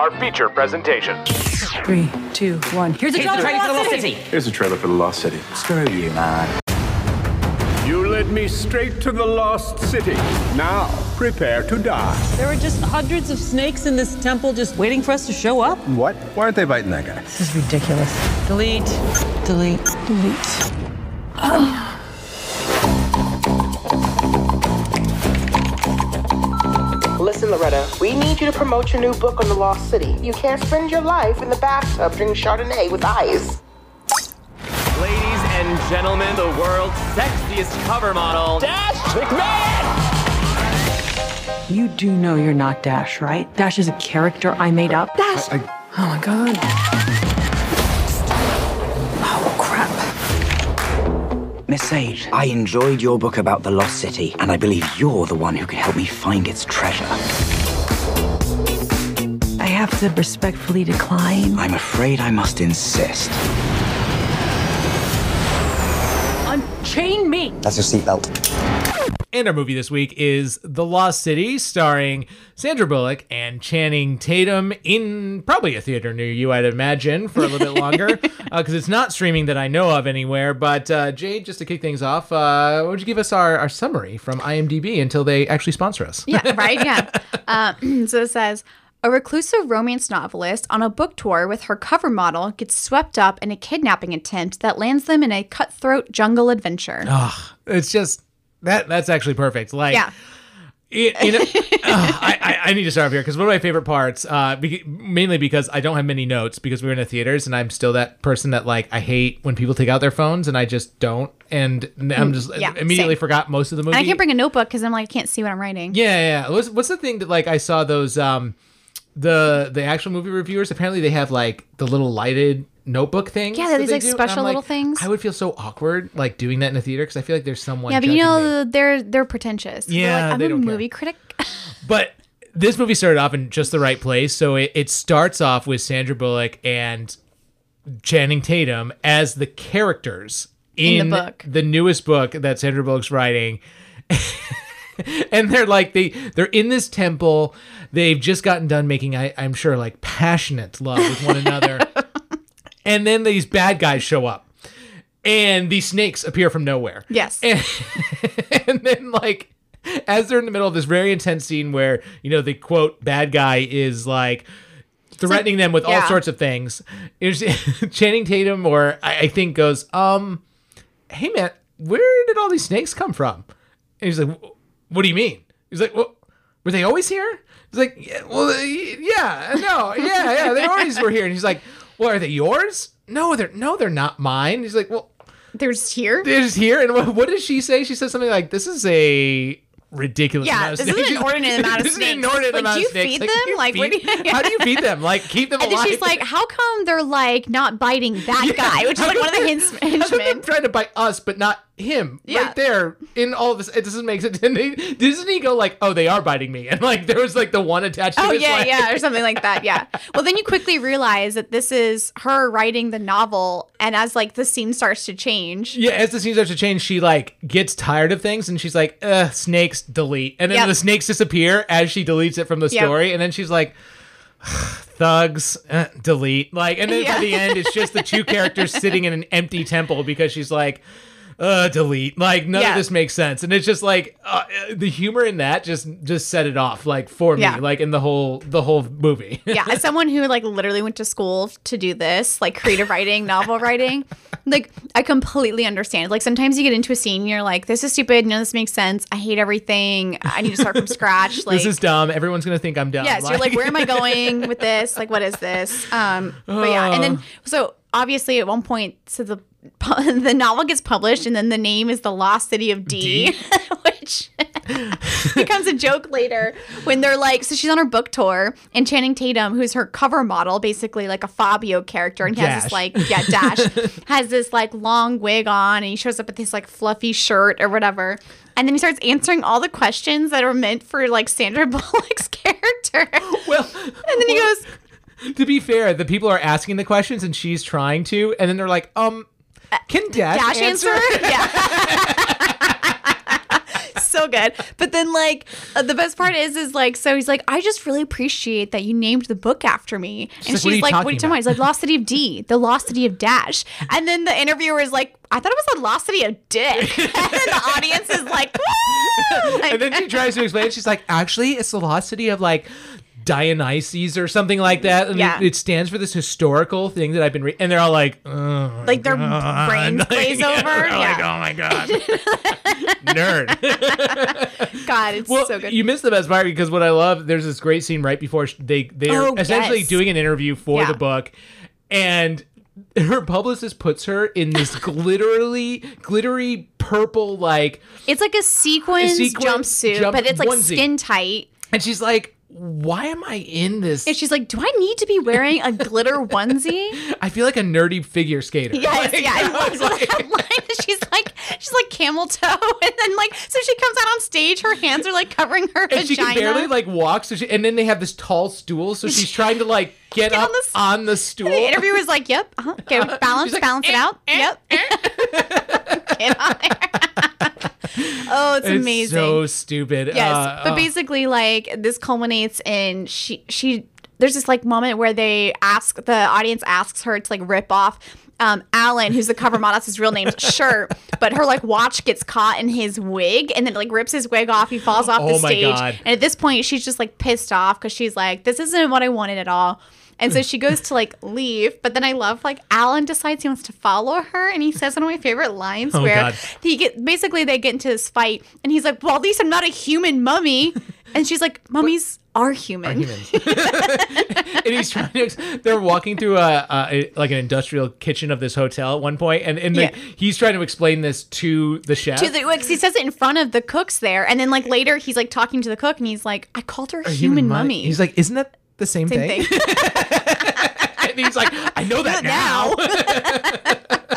Our feature presentation. Three, two, one. Here's a trailer for the Lost City. Here's a trailer for The Lost City. Screw you, man. You led me straight to the lost city. Now, prepare to die. There were just hundreds of snakes in this temple just waiting for us to show up. What? Why aren't they biting that guy? This is ridiculous. Delete, delete, delete. Listen, Loretta, we need you to promote your new book on the Lost City. You can't spend your life in the bathtub drinking Chardonnay with ice. Ladies and gentlemen, the world's sexiest cover model, Dash McMahon! You do know you're not Dash, right? Dash is a character I made up. Dash! I- Oh my god. Miss Sage, I enjoyed your book about the Lost City, and I believe you're the one who can help me find its treasure. I have to respectfully decline. I'm afraid I must insist. Unchain me! That's your seatbelt. And our movie this week is The Lost City, starring Sandra Bullock and Channing Tatum in probably a theater near you, I'd imagine, for a little bit longer, because it's not streaming that I know of anywhere. But uh, Jade, just to kick things off, uh, why don't you give us our, our summary from IMDb until they actually sponsor us? Yeah, right? Yeah. Uh, so it says a reclusive romance novelist on a book tour with her cover model gets swept up in a kidnapping attempt that lands them in a cutthroat jungle adventure. It's just that that's actually perfect. Like, Yeah. it, you know, ugh, I, I, I need to start off here because one of my favorite parts, uh, be, mainly because I don't have many notes because we were in the theaters and I'm still that person that like I hate when people take out their phones and I just don't, and I'm just Mm, yeah, immediately same. forgot most of the movie. And I can't bring a notebook because I'm like, I can't see what I'm writing. Yeah, yeah. yeah. What's what's the thing that like I saw those um the the actual movie reviewers apparently they have like the little lighted notebook things. Yeah, these, like, do, special little like, things. I would feel so awkward like doing that in a theater because I feel like there's someone. Yeah, but you judging me. know they're they're pretentious. They're Yeah, like, I'm a don't care. movie critic. But this movie started off in just the right place. So it, it starts off with Sandra Bullock and Channing Tatum as the characters In in, the book. the newest book that Sandra Bullock's writing. and they're like they they're in this temple. They've just gotten done making, I, I'm sure, like passionate love with one another. And then these bad guys show up. And these snakes appear from nowhere. Yes. And, and then like as they're in the middle of this very intense scene where, you know, the quote bad guy is like threatening them with all sorts of things. It's Channing Tatum or I, I think goes, um, hey man, where did all these snakes come from? And he's like, what do you mean? He's like, well, were they always here? He's like, yeah, well, yeah, no, yeah, yeah, they always were here. And he's like, well, are they yours? No, they're no, they're not mine. He's like, well, There's here. they're just here. And what, what does she say? She says something like, "This is a ridiculous Yeah, amount of this is an inordinate amount of This is an snakes. inordinate Like, amount do of you snakes. feed Like, them? Like, where do you- how do you feed them? Like, keep them And then alive. she's like, "How come they're like not biting that guy?" Which is like one of the hints, How come they're trying to bite us, but not him? Yeah. Right there in all of this, it doesn't make sense. And they, doesn't he go like, "Oh, they are biting me," and like there was like the one attached to Oh yeah, leg. yeah, or something like that. Yeah. Well, then you quickly realize that this is her writing the novel, and as like the scene starts to change, Yeah, as the scene starts to change, she like gets tired of things and she's like, Ugh, snakes, delete. And then Yep. the snakes disappear as she deletes it from the Yep. story. And then she's like, thugs, uh, delete. Like, and then Yeah. by the end, it's just the two characters sitting in an empty temple because she's like, uh, delete. Like, none Yeah. of this makes sense. And it's just like, uh, the humor in that just, just set it off, like, for Yeah. me, like, in the whole, the whole movie. yeah, as someone who like literally went to school to do this, like creative writing, novel writing, like I completely understand. Like sometimes you get into a scene, and you're like, "This is stupid. None of this makes sense. I hate everything. I need to start from scratch." Like, this is dumb. Everyone's to think I'm dumb. Yes, you're like, where am I going with this? Like, what is this? Um, but yeah, and then so obviously at one point, so the the novel gets published, and then the name is the Lost City of D, which becomes a joke later when they're like, so she's on her book tour, and Channing Tatum, who's her cover model, basically like a Fabio character, and he has this like yeah dash has this like long wig on, and he shows up with this like fluffy shirt or whatever. And then he starts answering all the questions that are meant for like Sandra Bullock's character. Well, And then he goes, to be fair, the people are asking the questions and she's trying to, and then they're like, um, can Dash, Dash answer? answer? Yeah. so good. But then like uh, the best part is is like so he's like I just really appreciate that you named the book after me. and like, she's you like what are you talking about? He's like Lost City of D, the Lost City of Dash. And then the interviewer is like I thought it was the Lost City of Dick. and then the audience is like, "Woo!" Like- and then she tries to explain. it. She's like, actually, it's the lost city of like Dionysus or something like that, and Yeah. it, it stands for this historical thing that I've been reading. And they're all like, oh, like their God. brains glaze yeah, over. they're like, oh my god, nerd. God, it's Well, so good. you missed the best part because what I love, there's this great scene right before they they're Oh, essentially yes. doing an interview for Yeah. the book, and her publicist puts her in this glittery, glittery purple like, it's like a sequins, sequin jumpsuit, jump- but it's like onesie. skin tight. and she's like, why am I in this? And she's like, "Do I need to be wearing a glitter onesie?" I feel like a nerdy figure skater. Yes, Like, yeah. I was like- the headline? She's like, she's like camel toe, and then like, so she comes out on stage, her hands are like covering her and vagina. she can barely like walk. So she, and then they have this tall stool, so she's trying to like get, Get up on the on the stool. the interviewer's like, "Yep, uh-huh. okay, balance, like, balance it eh, out. yep, get on there." oh, it's, It's amazing. so stupid. Yes, Uh, but oh. basically, like this culminates in she she. There's this like moment where they ask the audience asks her to like rip off um, Alan, who's the cover model, that's his real name, shirt, but her like watch gets caught in his wig, and then like rips his wig off. He falls off the Oh my stage, God. and at this point, she's just like pissed off because she's like, "This isn't what I wanted at all." And so she goes to like leave, but then I love like Alan decides he wants to follow her, and he says one of my favorite lines Oh, where God. he get basically they get into this fight, and he's like, "Well, at least I'm not a human mummy," and she's like, "Mummies are human." humans. and he's trying to. They're walking through a, a like an industrial kitchen of this hotel at one point, and and like, Yeah. he's trying to explain this to the chef. To the, like, he says it in front of the cooks there, and then like later he's like talking to the cook, and he's like, "I called her a A human, mummy." He's like, isn't that the same, Same thing? thing. and he's like, I know that now.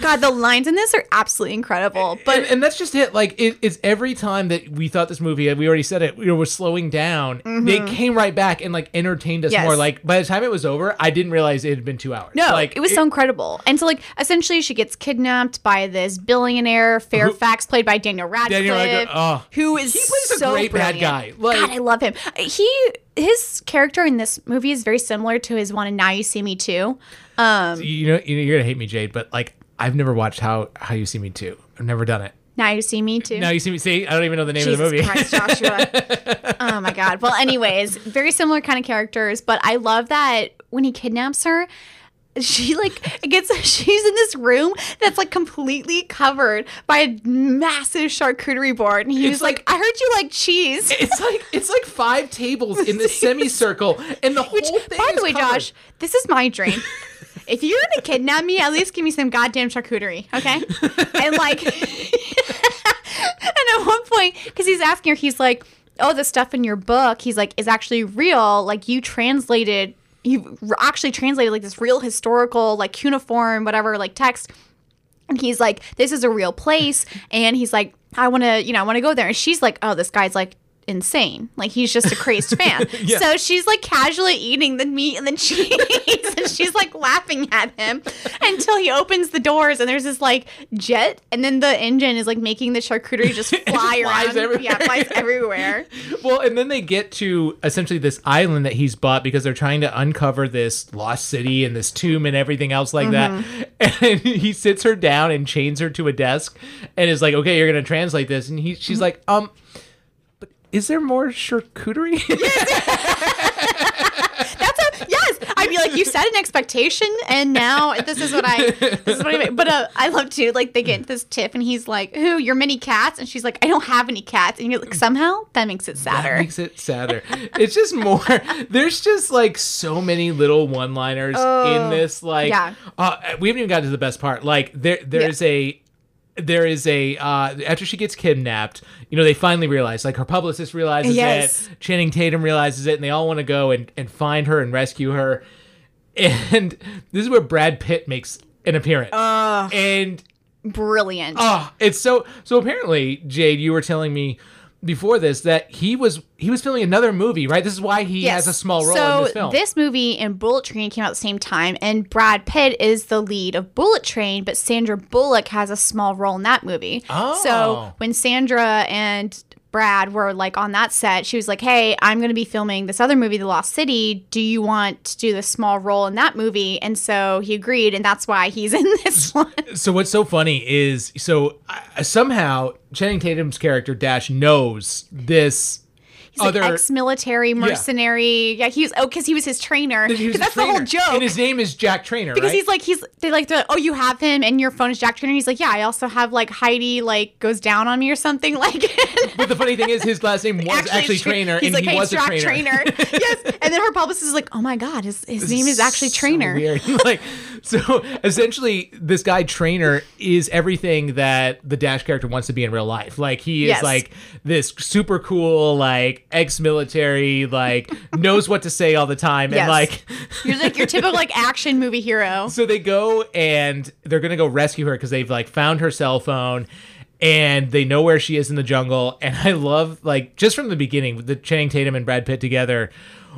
God, the lines in this are absolutely incredible. But and, and that's just it. Like it, it's every time that we thought this movie, we already said it, we were slowing down. They came right back and like entertained us Mm-hmm. Yes. more. Like by the time it was over, I didn't realize it had been two hours. No, like it was so incredible. And so, like, essentially, she gets kidnapped by this billionaire Fairfax, played by Daniel Radcliffe, Daniel Radcliffe, oh. who is He plays a so great bad brilliant. guy. Like- God, I love him. He his character in this movie is very similar to his one in Now You See Me Too. Um, you know, you know, you're gonna hate me, Jade, but like I've never watched How How You See Me Too. I've never done it. now You See Me Too. Now you see me. See, I don't even know the name Jesus of the movie. Christ, Joshua. oh my God. Well, anyways, very similar kind of characters, but I love that when he kidnaps her, she like gets she's in this room that's like completely covered by a massive charcuterie board, and he It's was like, like- "I heard you like cheese." it's like it's like five tables in this semicircle, and the Which, whole thing. by the way, covered. Josh, this is my dream. If you're gonna kidnap me, at least give me some goddamn charcuterie, okay? and like, and at one point, because he's asking her, he's like, "Oh, the stuff in your book," he's like, "is actually real. Like you translated, you actually translated like this real historical, like cuneiform, whatever, like text." And he's like, "This is a real place," and he's like, "I want to, you know, I want to go there." And she's like, "Oh, this guy's like." Insane like he's just a crazed fan Yeah. so she's like casually eating the meat and the cheese and she's like laughing at him until he opens the doors and there's this like jet and then the engine is like making the charcuterie just fly around everywhere. yeah flies everywhere Well, and then they get to essentially this island that he's bought because they're trying to uncover this lost city and this tomb and everything else like Mm-hmm. that. And he sits her down and chains her to a desk and is like, "Okay, you're gonna translate this." And he, Mm-hmm. she's like, "Um, is there more charcuterie?" That's a yes. I'd be like, you set an expectation, and now this is what I. This is what I. Make. But uh, I love to like they get into this tiff, and he's like, "Who? Your many cats?" And she's like, "I don't have any cats." And you're like, somehow that makes it sadder. That makes it sadder. it's just more. There's just like so many little one-liners in this. Like, yeah. uh, we haven't even gotten to the best part. Like, there, there's a. There is a uh, after she gets kidnapped, you know, they finally realize, like her publicist realizes Yes. it, Channing Tatum realizes it, and they all want to go and, and find her and rescue her. And this is where Brad Pitt makes an appearance. and Brilliant. Oh, it's so so apparently, Jade, you were telling me before this that he was he was filming another movie, right? This is why he has a small role so in this film. movie and Bullet Train came out at the same time, and Brad Pitt is the lead of Bullet Train, but Sandra Bullock has a small role in that movie. Oh. So when Sandra and Brad were like on that set, she was like, "Hey, I'm going to be filming this other movie, The Lost City. Do you want to do the small role in that movie?" And so he agreed, and that's why he's in this one. so what's so funny is so uh, somehow Channing Tatum's character Dash knows this other like ex-military mercenary. Yeah, he was. Oh, because he was his trainer. was that's the whole joke. and his name is Jack Trainer, Because right? he's like he's they like they're like, oh you have him and your phone is Jack Trainer. He's like yeah I also have like Heidi like goes down on me or something like. but the funny thing is his last name was actually, tra- Trainer, He's and like he hey was a Jack trainer. yes, and then her publicist is like oh my god his his name is actually so Trainer. weird. like so essentially this guy trainer is everything that the dash character wants to be in real life like he is Yes. like this super cool like ex-military like knows what to say all the time Yes. and like You're like your typical like action movie hero. so they go and they're gonna go rescue her because they've like found her cell phone and they know where she is in the jungle and i love like just from the beginning the channing tatum and brad pitt together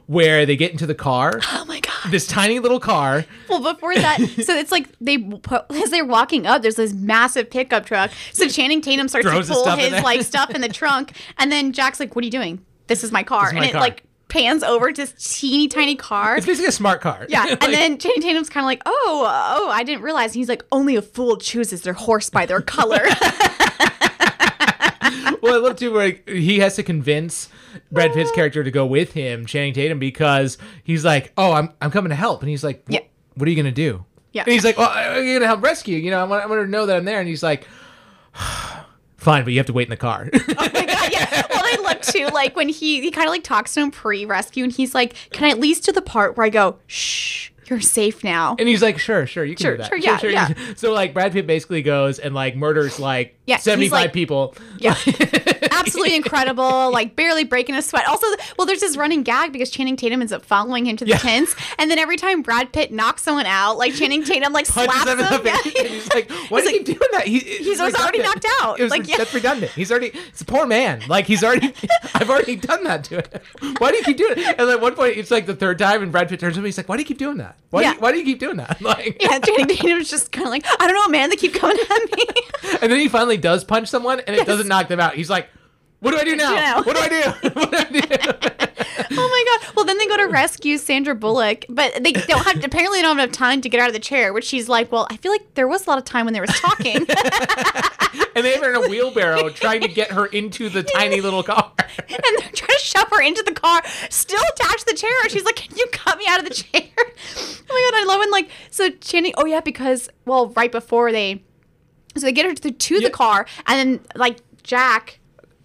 where they get into the car Oh my god. this tiny little car Well, before that, so it's like they put, as they're walking up, there's this massive pickup truck. So Channing Tatum starts Throws to his pull stuff his like stuff in the trunk, and then Jack's like, "What are you doing? This is my car," is my and it like pans over to this teeny tiny car. it's basically a smart car Yeah, Like- and then Channing Tatum's kind of like, "Oh, oh, I didn't realize." And he's like, "Only a fool chooses their horse by their color." well, I love too where he has to convince Brad Pitt's character to go with him, Channing Tatum, because he's like, "Oh, I'm I'm coming to help," and he's like, Yeah. "What are you gonna do?" Yeah. and he's like, "Well, I'm gonna help rescue. You know, I want, I want her to know that I'm there." And he's like, "Fine, but you have to wait in the car." I love too, like when he he kind of like talks to him pre-rescue, and he's like, "Can I at least to the part where I go, shh, you're safe now." and he's like, "Sure, sure, you can Sure, do that." sure, yeah, yeah. So like, Brad Pitt basically goes and like murders like Yeah, he's 75 like- people. Yeah. Absolutely incredible. Like barely breaking a sweat. Also, well, there's this running gag because Channing Tatum ends up following him to the Yeah. tents, and then every time Brad Pitt knocks someone out, like Channing Tatum like Punches slaps him him. Yeah. he's like, why do you keep doing that? He, he's already knocked out. It was, Like, yeah. That's redundant. He's already, it's a poor man. Like, he's already, I've already done that to him. Why do you keep doing it? And at one point, it's like the third time, and Brad Pitt turns to me, he's like, why do you keep doing that? Why, do, Yeah. you, why do you keep doing that? Like, Yeah, Channing Tatum's just kind of like, I don't know, man. They keep coming at me. And then he finally does punch someone, and it Yes. doesn't knock them out. He's like, what do I do now? now? What do I do? what do I do? oh my god. Well, then they go to rescue Sandra Bullock, but they don't have. Apparently, they don't have enough time to get out of the chair. Which she's like, well, I feel like there was a lot of time when they were talking. and they have her in a wheelbarrow trying to get her into the tiny little car. and they're trying to shove her into the car, still attached to the chair. She's like, "Can you cut me out of the chair?" oh my god, I love when like so Channing. Oh yeah, because well, right before they, so they get her to, to the car, and then like Jack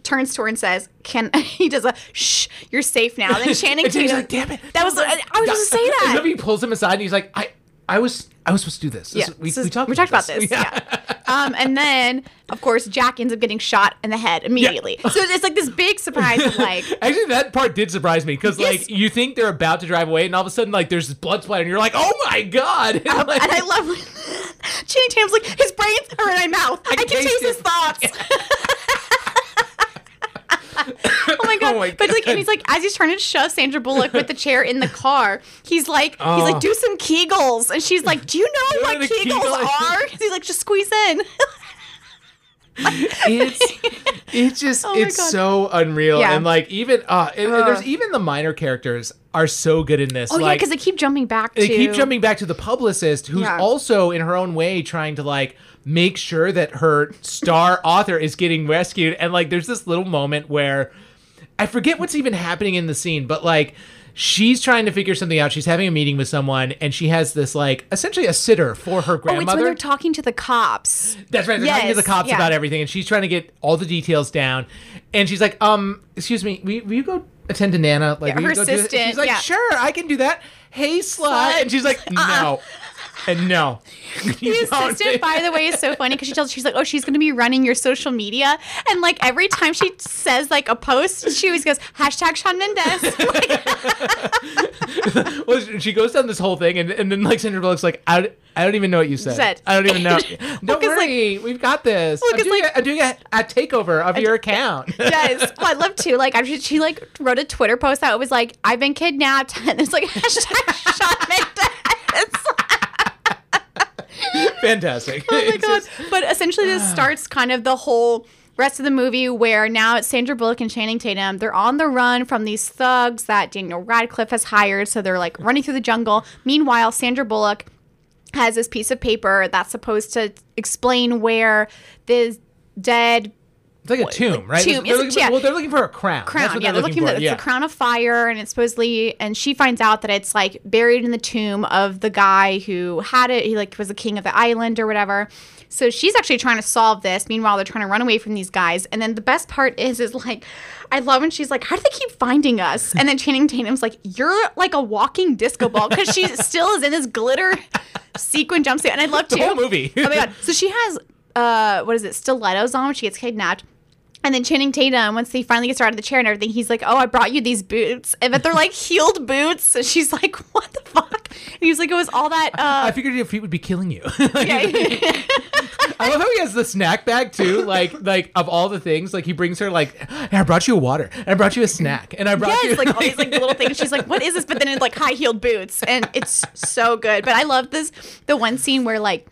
turns to her and says, "Can he does a shh? You're safe now." Then Channing And Tatum. like, "Damn it!" That was I, was just to say And that. then he pulls him aside, and he's like, "I, I was, I was supposed to do this. This- Yeah, we, so we talked, we talked about this. Yeah. Um, and then of course Jack ends up getting shot in the head immediately. Yeah. So it's like this big surprise. Of like, Actually, that part did surprise me because, Yes. like, you think they're about to drive away, and all of a sudden, like, there's this blood splatter, and you're like, "Oh my god!" And, like, and I love when Channing Tatum's like his brains are in my mouth. I, can taste, his it." thoughts. Oh my god! Oh my but like, God. and he's like, as he's trying to shove Sandra Bullock with the chair in the car, he's like, he's Oh. like, do some Kegels, and she's like, do you know what what Kegels Kegel are? He's like, just squeeze in. it's it's just Oh it's God. so unreal Yeah. and like even uh and, and there's even the minor characters are so good in this Oh yeah, like because they keep jumping back. they to... keep jumping back to the publicist who's Yeah. also in her own way trying to like make sure that her star author is getting rescued and like there's this little moment where i forget what's even happening in the scene but like she's trying to figure something out she's having a meeting with someone and she has this like essentially a sitter for her grandmother. Oh, it's when they're talking to the cops. that's right. They're talking to the cops yeah. about everything, and she's trying to get all the details down. And she's like, "Um, excuse me, will, will you go attend to Nana? Like, Yeah, her go do this?" And assistant, She's like, yeah. "Sure, I can do that." Hey, slut. Slut. And she's like, "No, and no." The assistant, by the way, is so funny because she tells she's like, oh, she's going to be running your social media, and like every time she says like a post, she always goes hashtag Shawn Mendes. well, she goes down this whole thing, and, and then like Sandra Bullock's like, I, don't- I don't even know what you said. Said. I don't even know. Well, don't like- worry, we've got this. Well, I'm doing, like- a, I'm doing a, a takeover of your account. yes, well, I love to like after she like wrote a Twitter post that was like I've been kidnapped, and it's like hashtag Shawn Mendes. Fantastic. oh my god! but essentially, this ah. starts kind of the whole rest of the movie where now it's Sandra Bullock and Channing Tatum. They're on the run from these thugs that Daniel Radcliffe has hired, so they're like running through the jungle. Meanwhile, Sandra Bullock has this piece of paper that's supposed to explain where the dead It's like a tomb, right? tomb. They're a- for- yeah. well, they're looking for a crown. crown. That's what yeah, they're looking, for. at it's yeah. the crown of fire, and it's supposedly. And she finds out that it's like buried in the tomb of the guy who had it. He like was the king of the island or whatever. So she's actually trying to solve this. Meanwhile, they're trying to run away from these guys. And then the best part is, is like, I love when she's like, "How do they keep finding us?" And then Channing Tatum's like, "You're like a walking disco ball," because she still is in this glitter sequin jumpsuit. And I love The too. whole movie. oh my god! So she has uh, what is it? Stilettos on when she gets kidnapped. And then Channing Tatum, once he finally gets her out of the chair and everything, he's like, "Oh, I brought you these boots," and but they're like heeled boots. So she's like, "What the fuck?" And he was like, "It was all that." I Uh, figured your feet would be killing you. yeah. I love how he has the snack bag too. Like, like of all the things, like he brings her like, hey, I brought you a water, and I brought you a snack, and I brought you yes, like all these like little things. She's like, "What is this?" But then it's like high heeled boots, and it's so good. But I love this the one scene where like.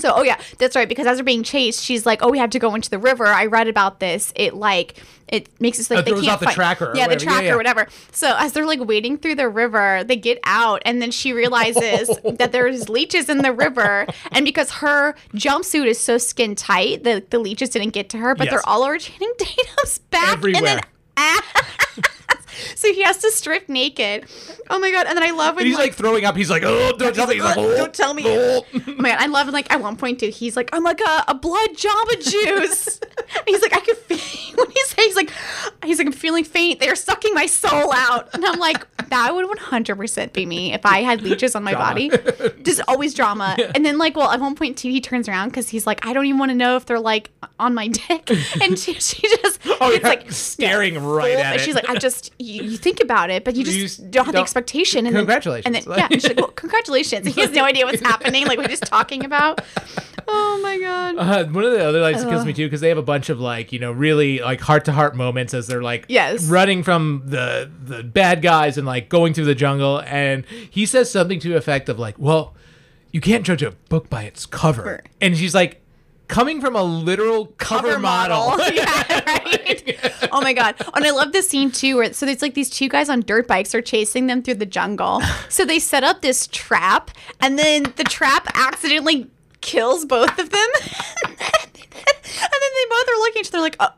So, oh yeah, that's right. Because as they're being chased, she's like, "Oh, we have to go into the river." I read about this. It like it makes it so oh, like It they can't off the tracker Yeah, the whatever. Yeah, tracker, yeah. or whatever. So as they're like wading through the river, they get out, and then she realizes that there's leeches in the river, and because her jumpsuit is so skin tight, the the leeches didn't get to her, but Yes. they're all over Channing Tatum's back, and then Everywhere. so he has to strip naked. Oh my god! And then I love when And he's like throwing up. He's like, oh, don't tell me. He's like, oh, oh, don't tell me. oh. Oh god, I love like at one point too. He's like, I'm like a, a blood Jamba Juice. and he's like, I can feel when he says he's like, he's like, I'm feeling faint. They're sucking my soul out. And I'm like, that would 100% be me if I had leeches on my body. Just always drama. And then, like, well, at one point, too, he turns around because he's like, I don't even want to know if they're like on my dick. And she, she just, Oh, it's yeah, like staring right at it. she's like, I just, you, you think about it, but you just You don't have the don't- expectation. And Congratulations. Then, and then, yeah, she's like, well, congratulations. He has no idea what's happening. Like, we're just talking about. Oh my God. Uh, one of the other lines that kills me too because they have a bunch of like you know really like heart to heart moments as they're like Yes. running from the the bad guys and like going through the jungle and he says something to the effect of like well you can't judge a book by its cover and she's like coming from a literal cover, model, yeah, right. oh my god! And I love this scene too, where so there's like these two guys on dirt bikes are chasing them through the jungle. So they set up this trap, and then the trap accidentally kills both of them. and then they both are looking at each other like, oh.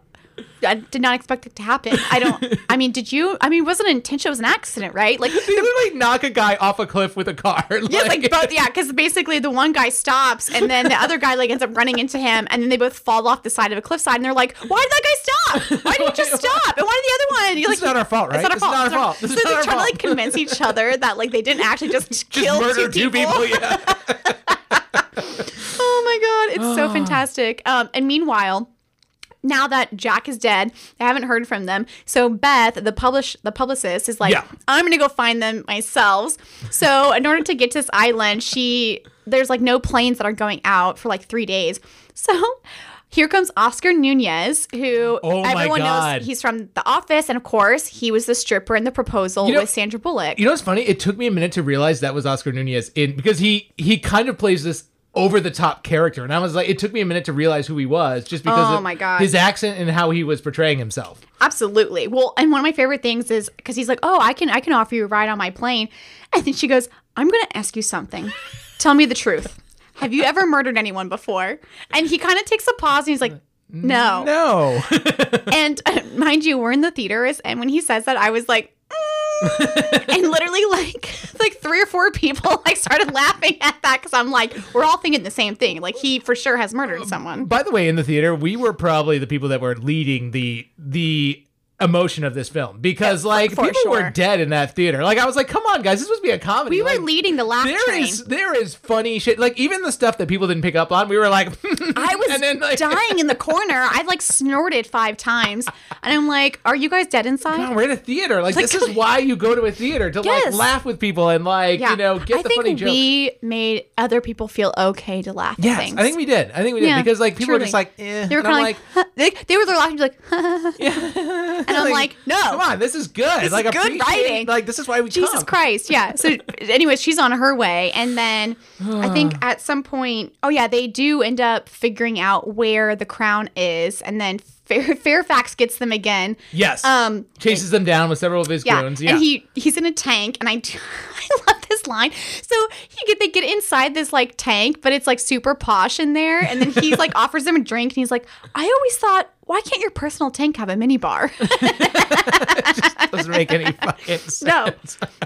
I did not expect it to happen. I don't. I mean, did you? I mean, it wasn't intentional. It was an accident, right? Like, they literally knock a guy off a cliff with a car yeah, like both, yeah, because basically the one guy stops and then the other guy like ends up running into him, and then they both fall off the side of a cliffside, and they're like, "Why did that guy stop? Why did he just stop? And why did the other one?" You're like, is not our fault, right? It's not our This is fault. not our fault. So not they're trying to like convince each other that like they didn't actually just, just kill murder two people. yeah oh my god, it's so fantastic. Um, and meanwhile. Now that Jack is dead, I haven't heard from them. So Beth, the publish the publicist, is like, Yeah. I'm gonna go find them myself. So in order to get to this island, she there's like no planes that are going out for like three days. So here comes Oscar Nunez, who Oh everyone knows he's from The Office, and of course he was the stripper in the proposal You know- with Sandra Bullock. You know what's funny? It took me a minute to realize that was Oscar Nunez in because he he kind of plays this over the top character, and I was like, it took me a minute to realize who he was just because Oh of my God. his accent and how he was portraying himself. Absolutely. Well, and one of my favorite things is because he's like, "Oh, I can I can offer you a ride on my plane," and then she goes, "I'm going to ask you something. Tell me the truth. Have you ever murdered anyone before?" And he kind of takes a pause and he's like, "No." No, And uh, mind you, we're in the theaters, and when he says that, I was like. And literally like like three or four people like started laughing at that because i'm like we're all thinking the same thing. Like he for sure has murdered someone. By the way, in the theater, we were probably the people that were leading the the emotion of this film because like for people were dead in that theater. Like I was like, come on, guys, this was be a comedy. we were Like, leading the laugh There train is there is funny shit. Like even the stuff that people didn't pick up on, we were like, I was then, like- dying in the corner. I've like snorted five times, and I'm like, "Are you guys dead inside?" "Come on, we're in a theater. Like, Like- this is why you go to a theater to Yes. like laugh with people and like you know get I the funny jokes. we made other people feel okay to laugh at Yes, things. I think we did. I think we did Yeah, because like people were just like, eh. They were kind of like, they, they were laughing like, and I'm like, no, come on, this is good. This is like good writing. Like this is why we Jesus come. Christ, yeah. So, anyway, she's on her way, and then I think at some point, oh yeah, they do end up figuring out where the crown is, and then Fair, Fairfax gets them again. Yes. Um, chases them down with several of his yeah, goons. Yeah. and he he's in a tank, and I do- I love this line. So he get they get inside this like tank, but it's like super posh in there, and then he's like offers them a drink, and he's like, I always thought. Why can't your personal tank have a mini bar? doesn't make any fucking sense. no.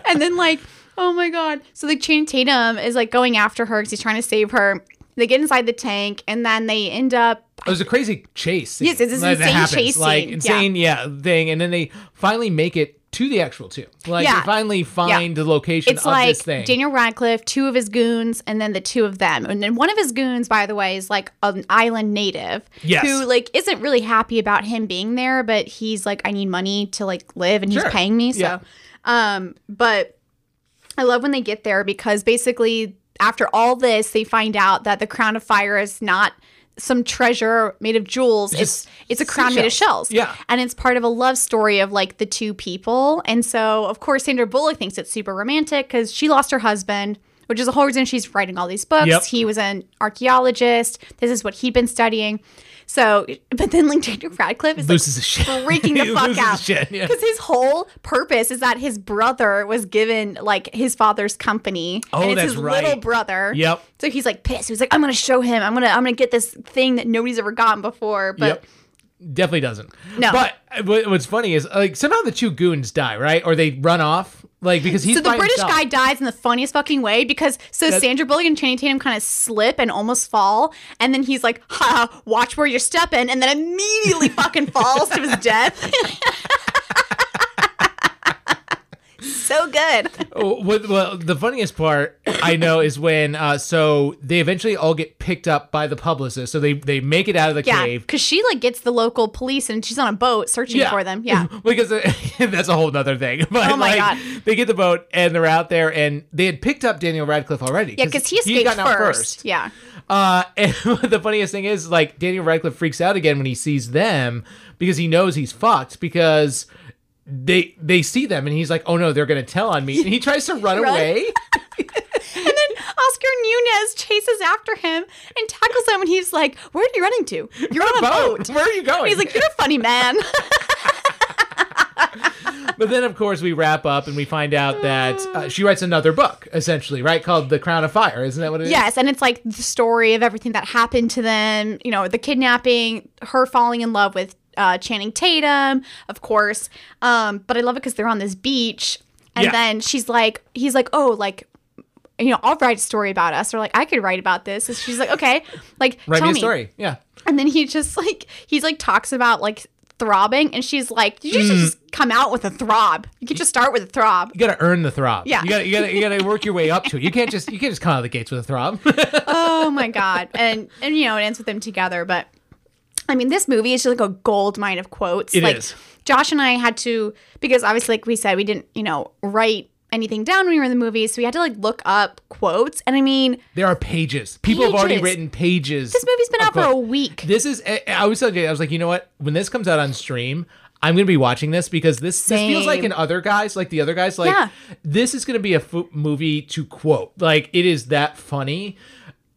And then like, oh my god. So like Channing Tatum is like going after her because he's trying to save her. They get inside the tank and then they end up It was a crazy chase. Yes, it's this that insane happens. chase Like insane, yeah. thing, and then they finally make it to the actual tomb. Like Yeah. they finally find the location it's of like this thing. Daniel Radcliffe, two of his goons, and then the two of them. And then one of his goons, by the way, is like an island native Yes. who like isn't really happy about him being there, but he's like, I need money to like live, and Sure. he's paying me. So, Yeah. um, but I love when they get there because basically after all this, they find out that the crown of fire is not some treasure made of jewels. It's it's a crown made of shells. Yeah. And it's part of a love story of like the two people. And so of course Sandra Bullock thinks it's super romantic because she lost her husband, which is the whole reason she's writing all these books. Yep. He was an archaeologist. This is what he'd been studying. So, but then like Daniel Radcliffe is Loses like shit. freaking the fuck out shit, yeah. because his whole purpose is that his brother was given like his father's company. Oh, and it's that's his right. little brother. Yep. So he's like pissed. He's like, I'm gonna show him. I'm gonna I'm gonna get this thing that nobody's ever gotten before. But Yep. Definitely doesn't. No. But uh, what's funny is like somehow the two goons die, right? Or they run off, like because he's so the British himself. guy dies in the funniest fucking way because so That's- Sandra Bullock and Channing Tatum kind of slip and almost fall, and then he's like, "Ha, watch where you're stepping," and then immediately fucking falls to his death. so good. Oh, well, the funniest part I know is when uh, so they eventually all get picked up by the publicist. So they they make it out of the Yeah, cave. because she like gets the local police and she's on a boat searching for them. Yeah. because uh, that's a whole other thing. But Oh my like, God. they get the boat and they're out there, and they had picked up Daniel Radcliffe already. Yeah, because he escaped gotten out first. Yeah. Uh, and the funniest thing is, like, Daniel Radcliffe freaks out again when he sees them because he knows he's fucked because they they see them and he's like, oh no, they're gonna tell on me, and he tries to run Run. away. And then Oscar Nunez chases after him and tackles him, and he's like, "Where are you running to? You're on a boat. Where are you going? He's like, "You're a funny man." But then, of course, we wrap up and we find out that uh, she writes another book, essentially, right? Called The Crown of Fire. Isn't that what it is? yes, and it's like the story of everything that happened to them. You know, the kidnapping, her falling in love with uh, Channing Tatum, of course. Um, but I love it because they're on this beach, and Yeah. then she's like, he's like, "Oh, like." You know, I'll write a story about us, or like I could write about this. And she's like, okay, like Write tell me a story. Yeah. And then he just like he's like talks about like throbbing, and she's like, "You should Mm. just come out with a throb. You could just start with a throb." You gotta earn the throb. Yeah. You gotta, you gotta, you gotta work your way up to it. You can't just, you can't just come out of the gates with a throb. oh my god! And and you know it ends with them together, but I mean this movie is just like a gold mine of quotes. It like is. Josh and I had to because obviously like we said we didn't you know write anything down when we were in the movie, so we had to like look up quotes. And I mean there are pages. People have already Pages. written pages. this movie's been of out for a quotes. week. This is. I- I was telling Jay, I was like, you know what? When this comes out on stream, I'm gonna be watching this because this this feels like Same. in other guys, like the other guys. Like Yeah. this is gonna be a fu- movie to quote. Like it is that funny.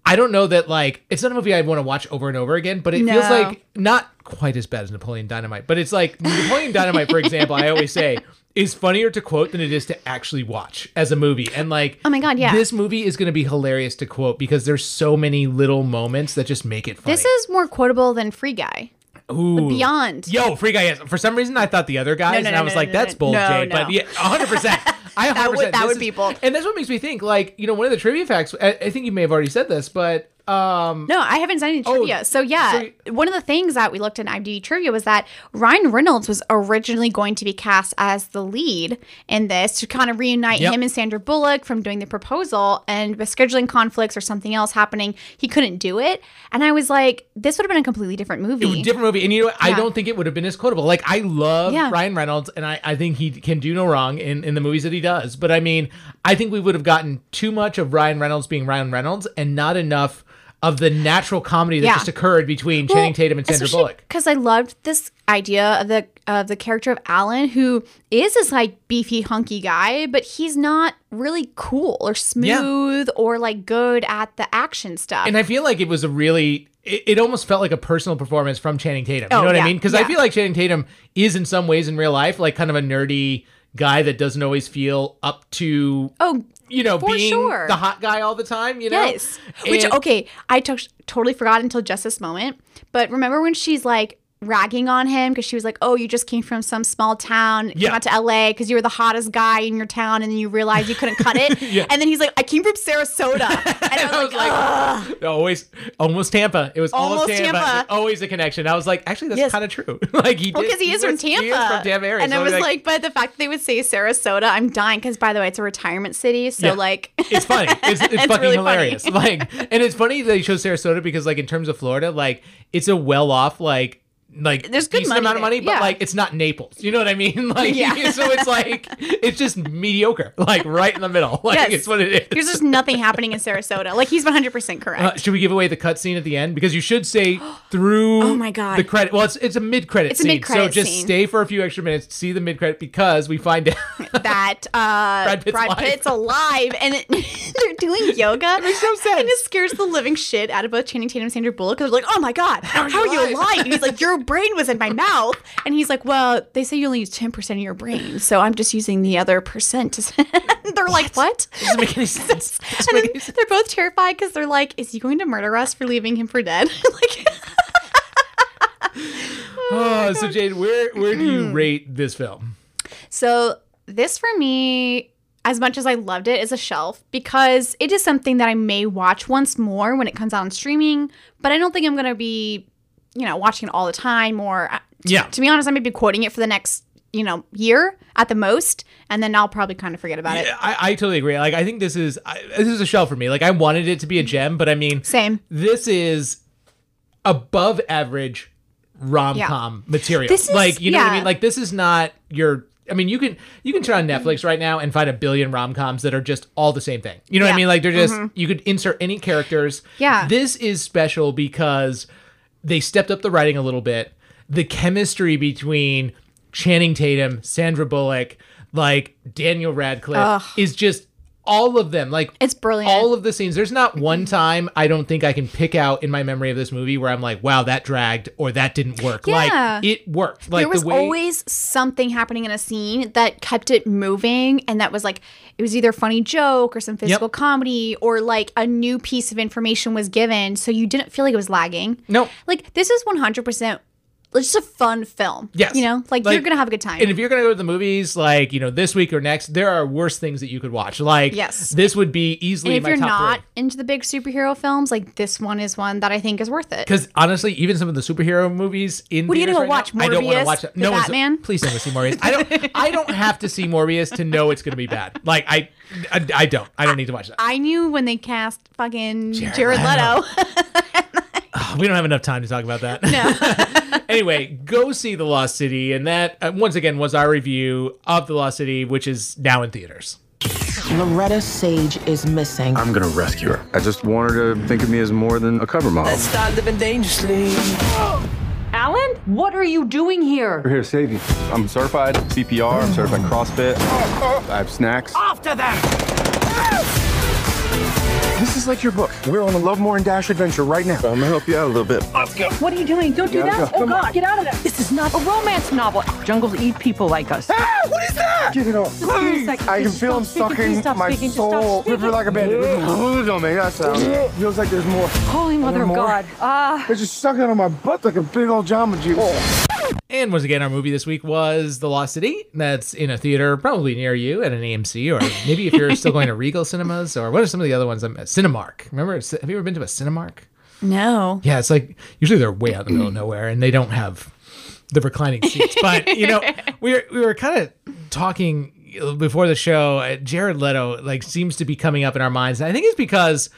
I don't know that like it's not a movie I'd want to watch over and over again, but it feels like not quite as bad as Napoleon Dynamite. But it's like Napoleon Dynamite, for example. I always say is funnier to quote than it is to actually watch as a movie. And like, Oh my God, yeah. this movie is going to be hilarious to quote because there's so many little moments that just make it funny. This is more quotable than Free Guy. Ooh. Beyond. Yo, Free Guy. Yes. For some reason, I thought the other guys, No, no, and no, I was no, like, no, "That's no. bold, No, Jay." no. But yeah, 100. percent I 100. That would- that would is- bold. And that's what makes me think. Like, you know, one of the trivia facts. I, I think you may have already said this, but um, No, I haven't done any Oh, trivia. So yeah, one of the things that we looked at in IMDb trivia was that Ryan Reynolds was originally going to be cast as the lead in this to kind of reunite Yep. him and Sandra Bullock from doing the proposal, and with scheduling conflicts or something else happening, he couldn't do it. And I was like, this would have been a completely different movie. Different movie, and you know what? I don't think it would have been as quotable. Like I love Yeah. Ryan Reynolds, and I, I think he can do no wrong in, in the movies that he does. But I mean, I think we would have gotten too much of Ryan Reynolds being Ryan Reynolds, and not enough of the natural comedy that Yeah. just occurred between Channing Tatum and Sandra Bullock. Because I loved this idea of the of the character of Alan, who is this like beefy, hunky guy, but he's not really cool or smooth or like good at the action stuff. And I feel like it was a really, it, it almost felt like a personal performance from Channing Tatum. You Oh, know what yeah, I mean? Because I feel like Channing Tatum is in some ways in real life like kind of a nerdy guy that doesn't always feel up to, oh, you know, for being sure. the hot guy all the time. You know? Yes. Which okay, I totally forgot until just this moment. But remember when she's like ragging on him because she was like, "Oh, you just came from some small town, Yeah. came out to LA because you were the hottest guy in your town, and then you realized you couldn't cut it." Yeah. And then he's like, "I came from Sarasota," and I was, like, "Ugh." always almost Tampa. It was almost, Almost Tampa. Tampa. Always a connection. I was like, actually, that's Yes. kind of true. like he Well, did because he, is from was- Tampa. He is from Tampa area. And so I was like, like, but the fact that they would say Sarasota, I'm dying. Because by the way, it's a retirement city, so Yeah. like, it's funny. It's, it's, It's fucking really funny. hilarious. Like, and it's funny that he chose Sarasota because, like, in terms of Florida, like, it's a well-off, like, like There's good amount of money, but Yeah. like, it's not Naples. You know what I mean? Like, Yeah. so it's like, it's just mediocre, like right in the middle. Like, Yes. it's what it is. there's just nothing happening in Sarasota. Like he's 100 percent correct. Uh, should we give away the cutscene at the end? Because you should say through Oh my God. the credit. Well, it's it's a mid credit It's a scene. mid-credit so just scene. stay for a few extra minutes to see the mid credit because we find out that uh, Brad Pitt's alive. Pitt's alive and it, they're doing yoga. It makes no sense. And it scares the living shit out of both Channing Tatum and Sandra Bullock because they're like, oh my God, how, are you alive? And he's like, your brain was in my mouth. And he's like, well, they say you only use 10% of your brain. So I'm just using the other percent. to-" they're like, what? doesn't make any sense. Doesn't And make then any sense. they're both terrified because they're like, is he going to murder us for leaving him for dead? like, Oh, so Jade, where where do Hmm. you rate this film? So this for me, as much as I loved it, is a shelf because it is something that I may watch once more when it comes out on streaming. But I don't think I'm gonna be, you know, watching it all the time. Or uh, Yeah. to be honest, I may be quoting it for the next you know, year at the most, and then I'll probably kind of forget about it. I, I totally agree. Like I think this is I, this is a shell for me. Like I wanted it to be a gem, but I mean, Same. This is above average rom com material. This is- like you know what I mean. Like this is not your. I mean, you can you can turn on Netflix right now and find a billion rom coms that are just all the same thing. You know what I mean? Like they're just Mhm. you could insert any characters. Yeah. This is special because they stepped up the writing a little bit. The chemistry between Channing Tatum, Sandra Bullock, like Daniel Radcliffe Ugh. is just all of them. Like it's brilliant. All of the scenes. There's not one time I don't think I can pick out in my memory of this movie where I'm like, wow, that dragged or that didn't work. Yeah. Like it worked. Like there was the way always something happening in a scene that kept it moving and that was like it was either a funny joke or some physical comedy or like a new piece of information was given so you didn't feel like it was lagging no like this is 100% just a fun film Yes. you know like, Like, you're gonna have a good time And if you're gonna go to the movies, like you know, this week or next, there are worse things that you could watch. Like, Yes. this would be easily and if you're not three. into the big superhero films like this one is one that i think is worth it Because honestly, even some of the superhero movies in What are you gonna right watch, now, I don't want to watch the No, Batman? please don't go see Morbius. I don't. I don't have to see Morbius to know it's gonna be bad. Like I, I, I don't. I don't need to watch that. i knew when they cast fucking Jared jared, Leto. leto, We don't have enough time to talk about that. No. anyway, go see The Lost City, and that uh, once again was our review of The Lost City, which is now in theaters. Loretta Sage is missing. I'm gonna rescue her. I just want her to think of me as more than a cover model. Let's start living dangerously. Alan, what are you doing here? We're here to save you. I'm certified CPR, I'm certified CrossFit. I have snacks. After them! This is like your book. We're on a Lovemore and Dash adventure right now. I'm gonna help you out a little bit. Let's go. What are you doing? Don't do Gotta that. go. Oh Come on. God, get out of there. This is not a romance novel. Jungles eat people like us. Ah, what is that? Get it off. Just give me Please. I can feel him stop speaking. Please sucking stop my speaking. Just stop soul. speaking. River like a bandit. Don't make that sound. Feels like there's more. Holy Mother of? God. Ah. They're just sucking on my butt like a big old Jamba Juice. And once again, our movie this week was The Lost City. That's in a theater probably near you at an AMC, or maybe if you're still going to Regal Cinemas, or what are some of the other ones? Um, Cinemark. Remember? Have you ever been to a Cinemark? no Yeah, it's like usually they're way out in the middle of nowhere, and they don't have the reclining seats. But you know, we were we were kind of talking before the show. uh, Jared Leto like seems to be coming up in our minds, and I think it's because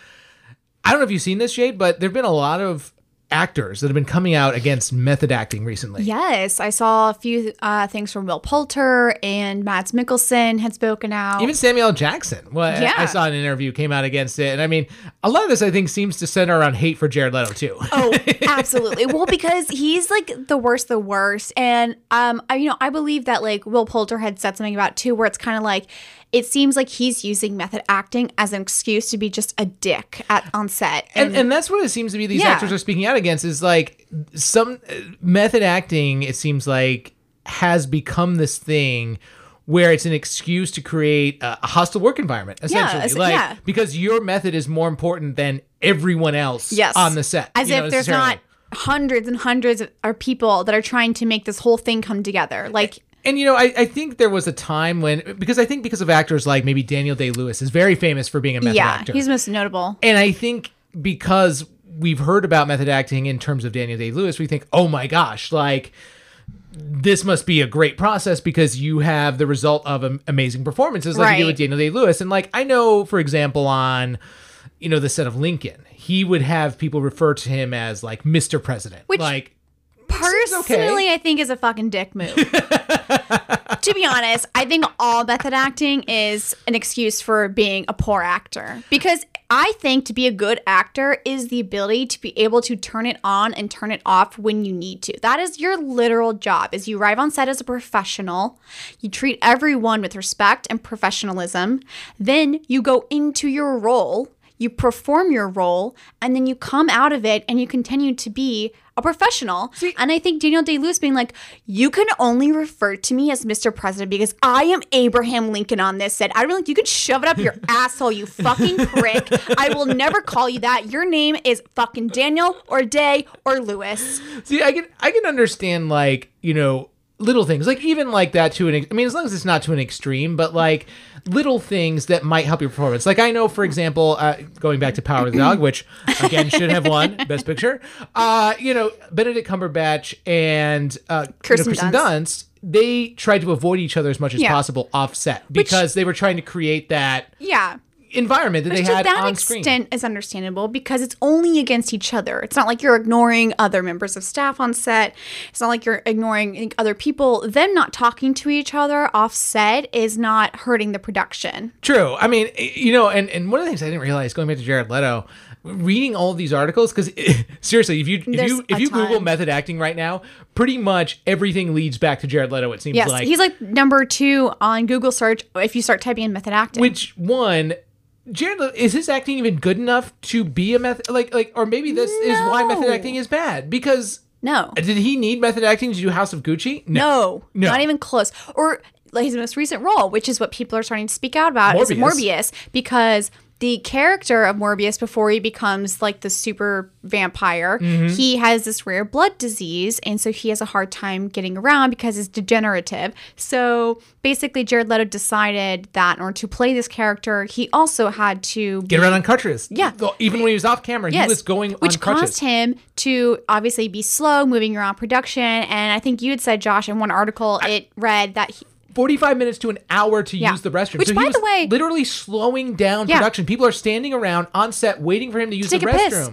I don't know if you've seen this, Jade, but there've been a lot of actors that have been coming out against method acting recently. Yes, I saw a few uh, things from Will Poulter and Mads Mikkelsen had spoken out. Even Samuel L. Jackson. Well, I- Yeah. I saw an interview came out against it, and I mean, a lot of this I think seems to center around hate for Jared Leto too. oh, absolutely. Well, because he's like the worst, the worst, and um, I, you know, I believe that like Will Poulter had said something about too, where it's kind of like it seems like he's using method acting as an excuse to be just a dick at on set, and, and that's what it seems to be these Yeah. actors are speaking out against is like some uh, method acting it seems like has become this thing where it's an excuse to create a hostile work environment essentially es- like yeah. because your method is more important than everyone else yes, on the set as if there's not hundreds and hundreds of people that are trying to make this whole thing come together. Like And you know, I, I think there was a time when because I think because of actors like maybe Daniel Day Lewis is very famous for being a method yeah, actor. he's most notable. And I think because we've heard about method acting in terms of Daniel Day Lewis, we think, oh my gosh, like this must be a great process because you have the result of am- amazing performances like you do with Daniel Day Lewis. And like I know, for example, on you know the set of Lincoln, he would have people refer to him as like Mr. President, Which- like Personally, I think is a fucking dick move. to be honest, I think all method acting is an excuse for being a poor actor. Because I think to be a good actor is the ability to be able to turn it on and turn it off when you need to. That is your literal job. Is you arrive on set as a professional, you treat everyone with respect and professionalism, then you go into your role you perform your role and then you come out of it and you continue to be a professional. and I think Daniel Day Lewis being like, you can only refer to me as Mr. President because I am Abraham Lincoln on this set. I really, you can shove it up your asshole, you fucking prick. I will never call you that. Your name is fucking Daniel or Day or Lewis. See, I can I can understand like you know little things like even like that to an ex- I mean as long as it's not to an extreme, but like little things that might help your performance. Like I know, for example, uh, going back to Power of the Dog, which again should have won Best Picture. Uh, you know, Benedict Cumberbatch and uh, you know, Kirsten Kirsten Dunst. Dunst. they tried to avoid each other as much as Yeah. possible offset because they were trying to create that Yeah. Environment that they to had that on screen. extent is understandable because it's only against each other. It's not like you're ignoring other members of staff on set. It's not like you're ignoring other people. Them not talking to each other off set is not hurting the production. True. I mean, eh, you know, and, and one of the things I didn't realize going back to Jared Leto, reading all of these articles, because eh, seriously, if you if There's you if you Google method acting right now, pretty much everything leads back to Jared Leto. It seems Yes, like he's like number two on Google search if you start typing in method acting. which one. Jared, is his acting even good enough to be a method like like or maybe this is why method acting is bad because no, did he need method acting to do House of Gucci? no, No. not even close. Or like his most recent role, which is what people are starting to speak out about, is Morbius. Morbius, because the character of Morbius before he becomes like the super vampire, Mm-hmm. Mhm. he has this rare blood disease, and so he has a hard time getting around because it's degenerative. So basically, Jared Leto decided that in order to play this character, he also had to Get be- around on crutches. Yeah. Even when he was off camera, he was going which on crutches. caused him to obviously be slow moving around production. And I think you had said, Josh, in one article, it read that he, 45 minutes to an hour to Yeah. use the restroom. Which, so by the way- literally slowing down Yeah. production. People are standing around on set waiting for him to use take the restroom. piss.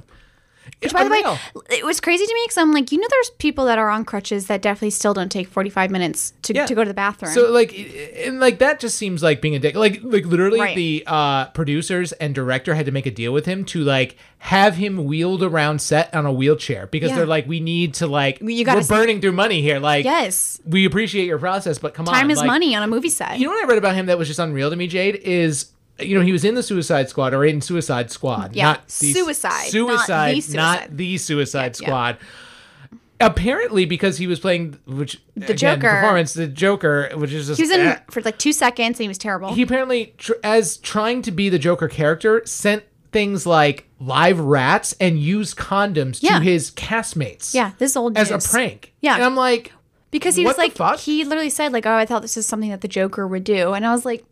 Which by the way, it was crazy to me because I'm like, you know, there's people that are on crutches that definitely still don't take 45 minutes to, to go to the bathroom. So like and like that just seems like being a dick. Like like literally Right. the uh producers and director had to make a deal with him to like have him wheeled around set on a wheelchair because Yeah. they're like we need to like You gotta we're burning through money here like yes, we appreciate your process but come on time is like- money on a movie set. You know what I read about him that was just unreal to me, Jade? Is you know he was in the Suicide Squad or in Suicide Squad, Yeah, not the Suicide, not the Suicide, Suicide. not the Suicide Yeah, yeah. Squad. Apparently, because he was playing which The again, Joker. performance, the Joker, which is just he was in eh. for like two seconds and he was terrible. he apparently tr- as trying to be the Joker character sent things like live rats and used condoms Yeah. to his castmates yeah, this old as news. a prank. Yeah. and I'm like, because he was like fuck? he literally said like oh i thought this is something that the joker would do and i was like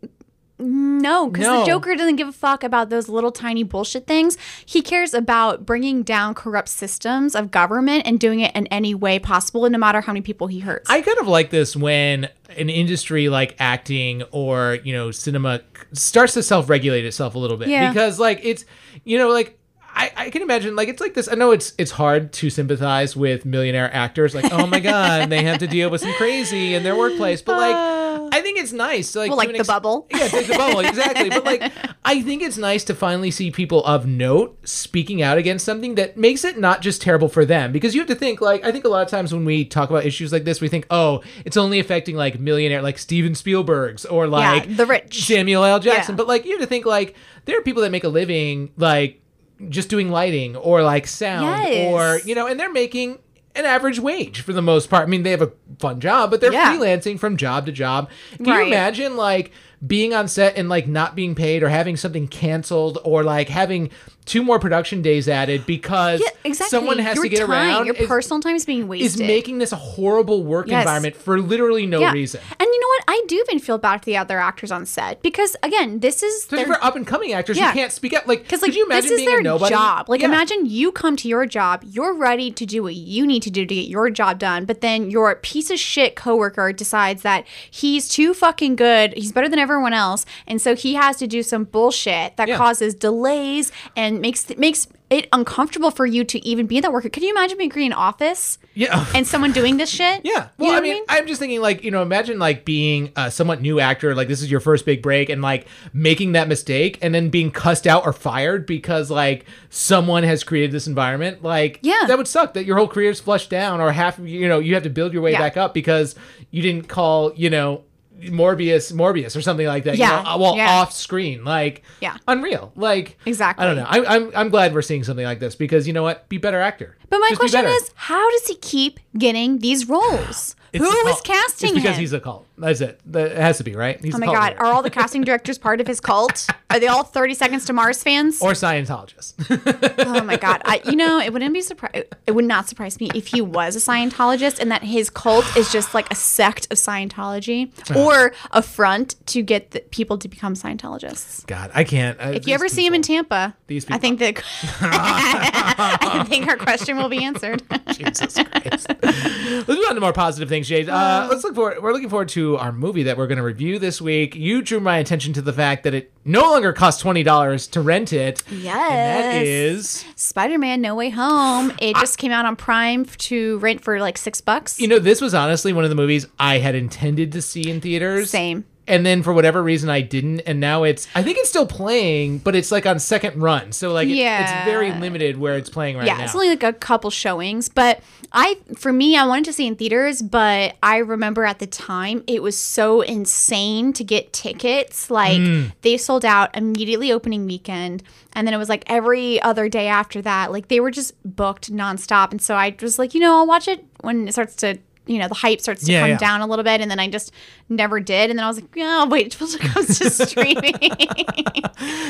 no because No. the joker doesn't give a fuck about those little tiny bullshit things he cares about bringing down corrupt systems of government and doing it in any way possible and no matter how many people he hurts I kind of like this when an industry like acting or you know cinema starts to self-regulate itself a little bit Yeah. because like it's you know like I, I can imagine like it's like this. I know it's it's hard to sympathize with millionaire actors. Like, oh my god, they have to deal with some crazy in their workplace. But like, uh, I think it's nice. Like, well like the ex- bubble yeah, the bubble, exactly. But like, I think it's nice to finally see people of note speaking out against something that makes it not just terrible for them. Because you have to think, like, I think a lot of times when we talk about issues like this, we think, oh, it's only affecting like millionaire, like Steven Spielberg's or like the rich Samuel L. Jackson. Yeah. But like, you have to think, like, there are people that make a living, like, just doing lighting or like sound Yes. or, you know, and they're making an average wage for the most part. I mean, they have a fun job, but they're Yeah. freelancing from job to job. Can you imagine like being on set and like not being paid or having something canceled or like having two more production days added because yeah exactly someone has your to get time, around your is, personal time is being wasted is making this a horrible work Yes. environment for literally no Yeah. reason. and you know what i do even feel bad for the other actors on set because again this is Especially their- for up and coming actors Yeah. who can't speak up. Like, Because like could you imagine this is being their a nobody? job. Like Yeah. imagine you come to your job, you're ready to do what you need to do to get your job done, but then your piece of shit coworker decides that he's too fucking good, he's better than everyone else, and so he has to do some bullshit that Yeah. causes delays and makes makes it uncomfortable for you to even be in that work. Can you imagine being in an office Yeah. and someone doing this shit? Yeah. You Well, know I what mean, I'm just thinking, like, you know, imagine like being a somewhat new actor, like this is your first big break, and like making that mistake, and then being cussed out or fired because like someone has created this environment. Like, Yeah. that would suck. That your whole career is flushed down, or half, you know, you have to build your way Yeah. back up because you didn't call, you know. Morbius, Morbius, or something like that. Yeah, you know, well, yeah. off screen, like, Yeah. unreal. Like, Exactly. I don't know. I, I'm, I'm glad we're seeing something like this because you know what? Be better actor. But my Just question is, how does he keep getting these roles? Who is casting It's because him? he's a cult. That's it. That it has to be right. He's Oh my god, leader. are all the casting directors part of his cult? Are they all 30 Seconds to Mars fans? or Scientologists? oh my god. I, you know, it wouldn't be surprised it would not surprise me if he was a Scientologist and that his cult is just like a sect of Scientology or a front to get the people to become Scientologists. God, I can't. Uh, If you ever see him in Tampa, These people. I think that I think our question will be answered. Jesus Christ. Let's move on to more positive things, Jade. Uh, let's look forward. We're looking forward to our movie that we're going to review this week. You drew my attention to the fact that it no longer costs twenty dollars to rent it. Yes. And that is, Spider-Man: No Way Home. It just came out on Prime to rent for like six bucks. you know, this was honestly one of the movies I had intended to see in theaters. Same. And then for whatever reason I didn't, and now it's I think it's still playing, but it's like on second run, so like it- Yeah. it's very limited where it's playing right yeah, now. Yeah, it's only like a couple showings, but I, for me, I wanted to see in theaters, but I remember at the time it was so insane to get tickets. Like Mm. they sold out immediately opening weekend, and then it was like every other day after that. Like they were just booked nonstop, and so I was like, you know, I'll watch it when it starts to. You know, the hype starts to Yeah, come yeah. down a little bit, and then I just never did. And then I was like, oh, wait till it comes to streaming.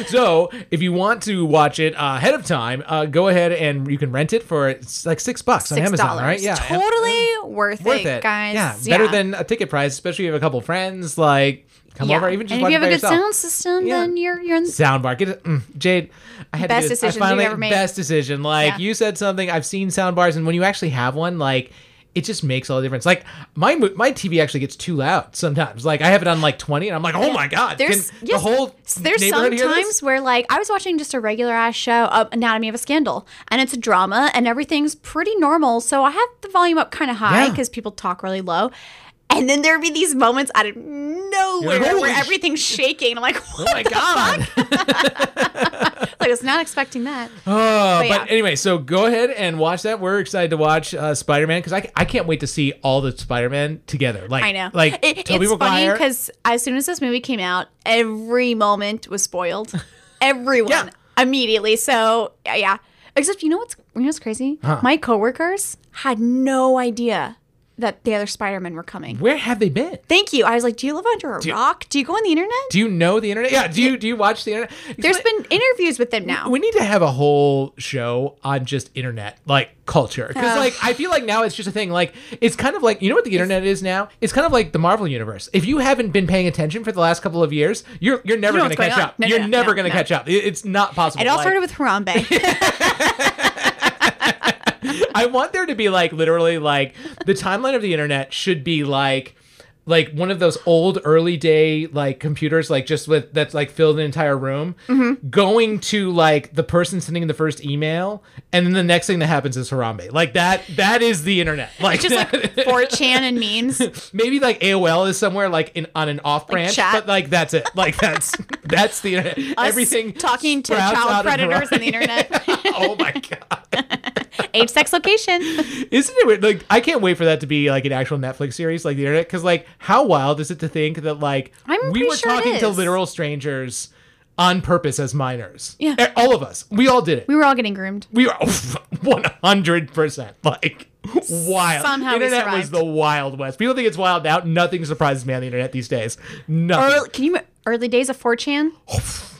So, if you want to watch it uh, ahead of time, uh, go ahead and you can rent it for like six bucks on Amazon, right? Yeah, totally worth, worth it, it, guys. Yeah, better than a ticket price, especially if you have a couple friends. Like, come over, even just and if you have a good yourself. sound system, then you're you're in. Soundbar, get it, mm, Jade. I had Best to do this. I you've finally, ever made. Best decision. Like Yeah. you said something. I've seen sound bars, and when you actually have one, like it just makes all the difference. Like my my TV actually gets too loud sometimes. Like I have it on like twenty, and I'm like, oh my god, There's yes, the whole there's sometimes where like I was watching just a regular ass show, uh, Anatomy of a Scandal, and it's a drama, and everything's pretty normal. So I have the volume up kind of high Yeah. because people talk really low. And then there'd be these moments out of nowhere where "Holy everything's shaking. I'm like, Oh my god. like I was not expecting that. Oh, But but, anyway, so go ahead and watch that. We're excited to watch uh, Spider Man because I, I can't wait to see all the Spider Man together. Like I know. like It- Tobey it's funny because as soon as this movie came out, every moment was spoiled. Everyone immediately. So yeah. Except you know what's you know what's crazy? Huh. My coworkers had no idea that the other Spider-Men were coming. Where have they been? Thank you. I was like, do you live under a Do you- rock? Do you go on the internet? Do you know the internet? Yeah. Do you do you watch the internet? There's been interviews with them now. We need to have a whole show on just internet like culture because Ugh. like I feel like now it's just a thing. Like it's kind of like you know what the internet is now. It's kind of like the Marvel universe. If you haven't been paying attention for the last couple of years, you're you're never know going to what's catch going up. No, you're no, never no, going to no. catch up. It's not possible. It all started with Harambe. I want there to be like literally like the timeline of the internet should be like like one of those old early day like computers like just with that's like filled an entire room Mm-hmm. going to like the person sending the first email and then the next thing that happens is Harambe like that that is the internet like just like 4chan and memes. maybe like AOL is somewhere like in on an off branch chat. but like that's it like that's that's the internet Us everything talking to child predators on the internet. oh my god Age, sex, location. Isn't it weird? Like, I can't wait for that to be like an actual Netflix series, like the internet. Because, like, how wild is it to think that, like, I'm we were sure talking to literal strangers on purpose as minors? Yeah. Eh, all of us. We all did it. We were all getting groomed. We hundred percent like wild. Somehow internet was the wild west. People think it's wild now. Nothing surprises me on the internet these days. Nothing. Early, can you early days of 4chan?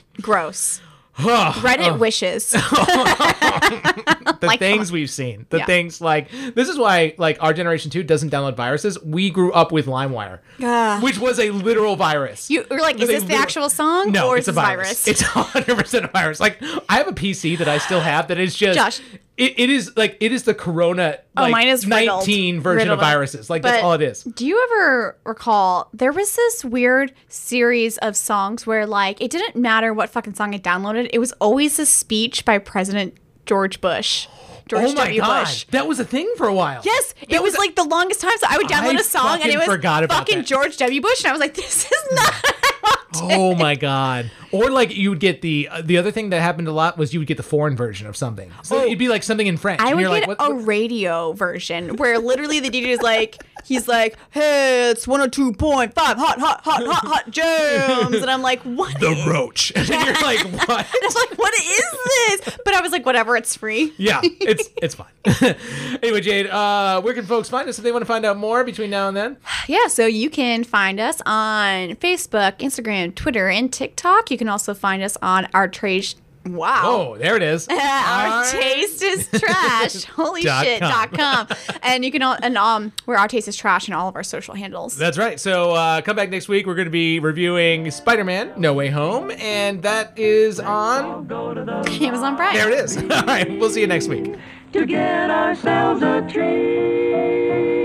Gross. Reddit Ugh. wishes. the Like, things we've seen the Yeah. things like this is why like our generation 2 doesn't download viruses we grew up with limewire Ugh. which was a literal virus You were like, is this the actual song no or it's a this virus. it's 100% a virus like i have a pc that i still have that is just Josh. It, it is like it is the corona Oh, like, mine is riddled. 19 version Riddled. of viruses like that's all it is Do you ever recall there was this weird series of songs where like it didn't matter what fucking song I downloaded, it was always a speech by President George Bush. George oh my W. god Bush. that was a thing for a while Yes, it was, like the longest time. So I would download I a song and it was fucking that. George W. Bush, and I was like, "This is not." oh my god or like you would get the uh, the other thing that happened a lot was you would get the foreign version of something so it'd be like something in french Oh. I and would you're get like what, a radio version where literally the DJ is like, he's like, "Hey, it's one hundred two point five, hot, hot, hot, hot, hot jams," and I'm like, "What?" the roach and you're like what And I'm like, "What is this?" But I was like, "Whatever, it's free." yeah it's it's fine anyway jade uh where can folks find us if they want to find out more between now and then Yeah, so you can find us on Facebook, Instagram, Twitter, and TikTok. You can also find us on our trade. Wow. oh there it is our taste is trash. Holy Dot shit. com. Dot com. and you can all, and um we're our taste is trash and all of our social handles. that's right so uh come back next week we're going to be reviewing spider-man no way home and that is on Amazon Prime. there it is all right we'll see you next week to get ourselves a treat.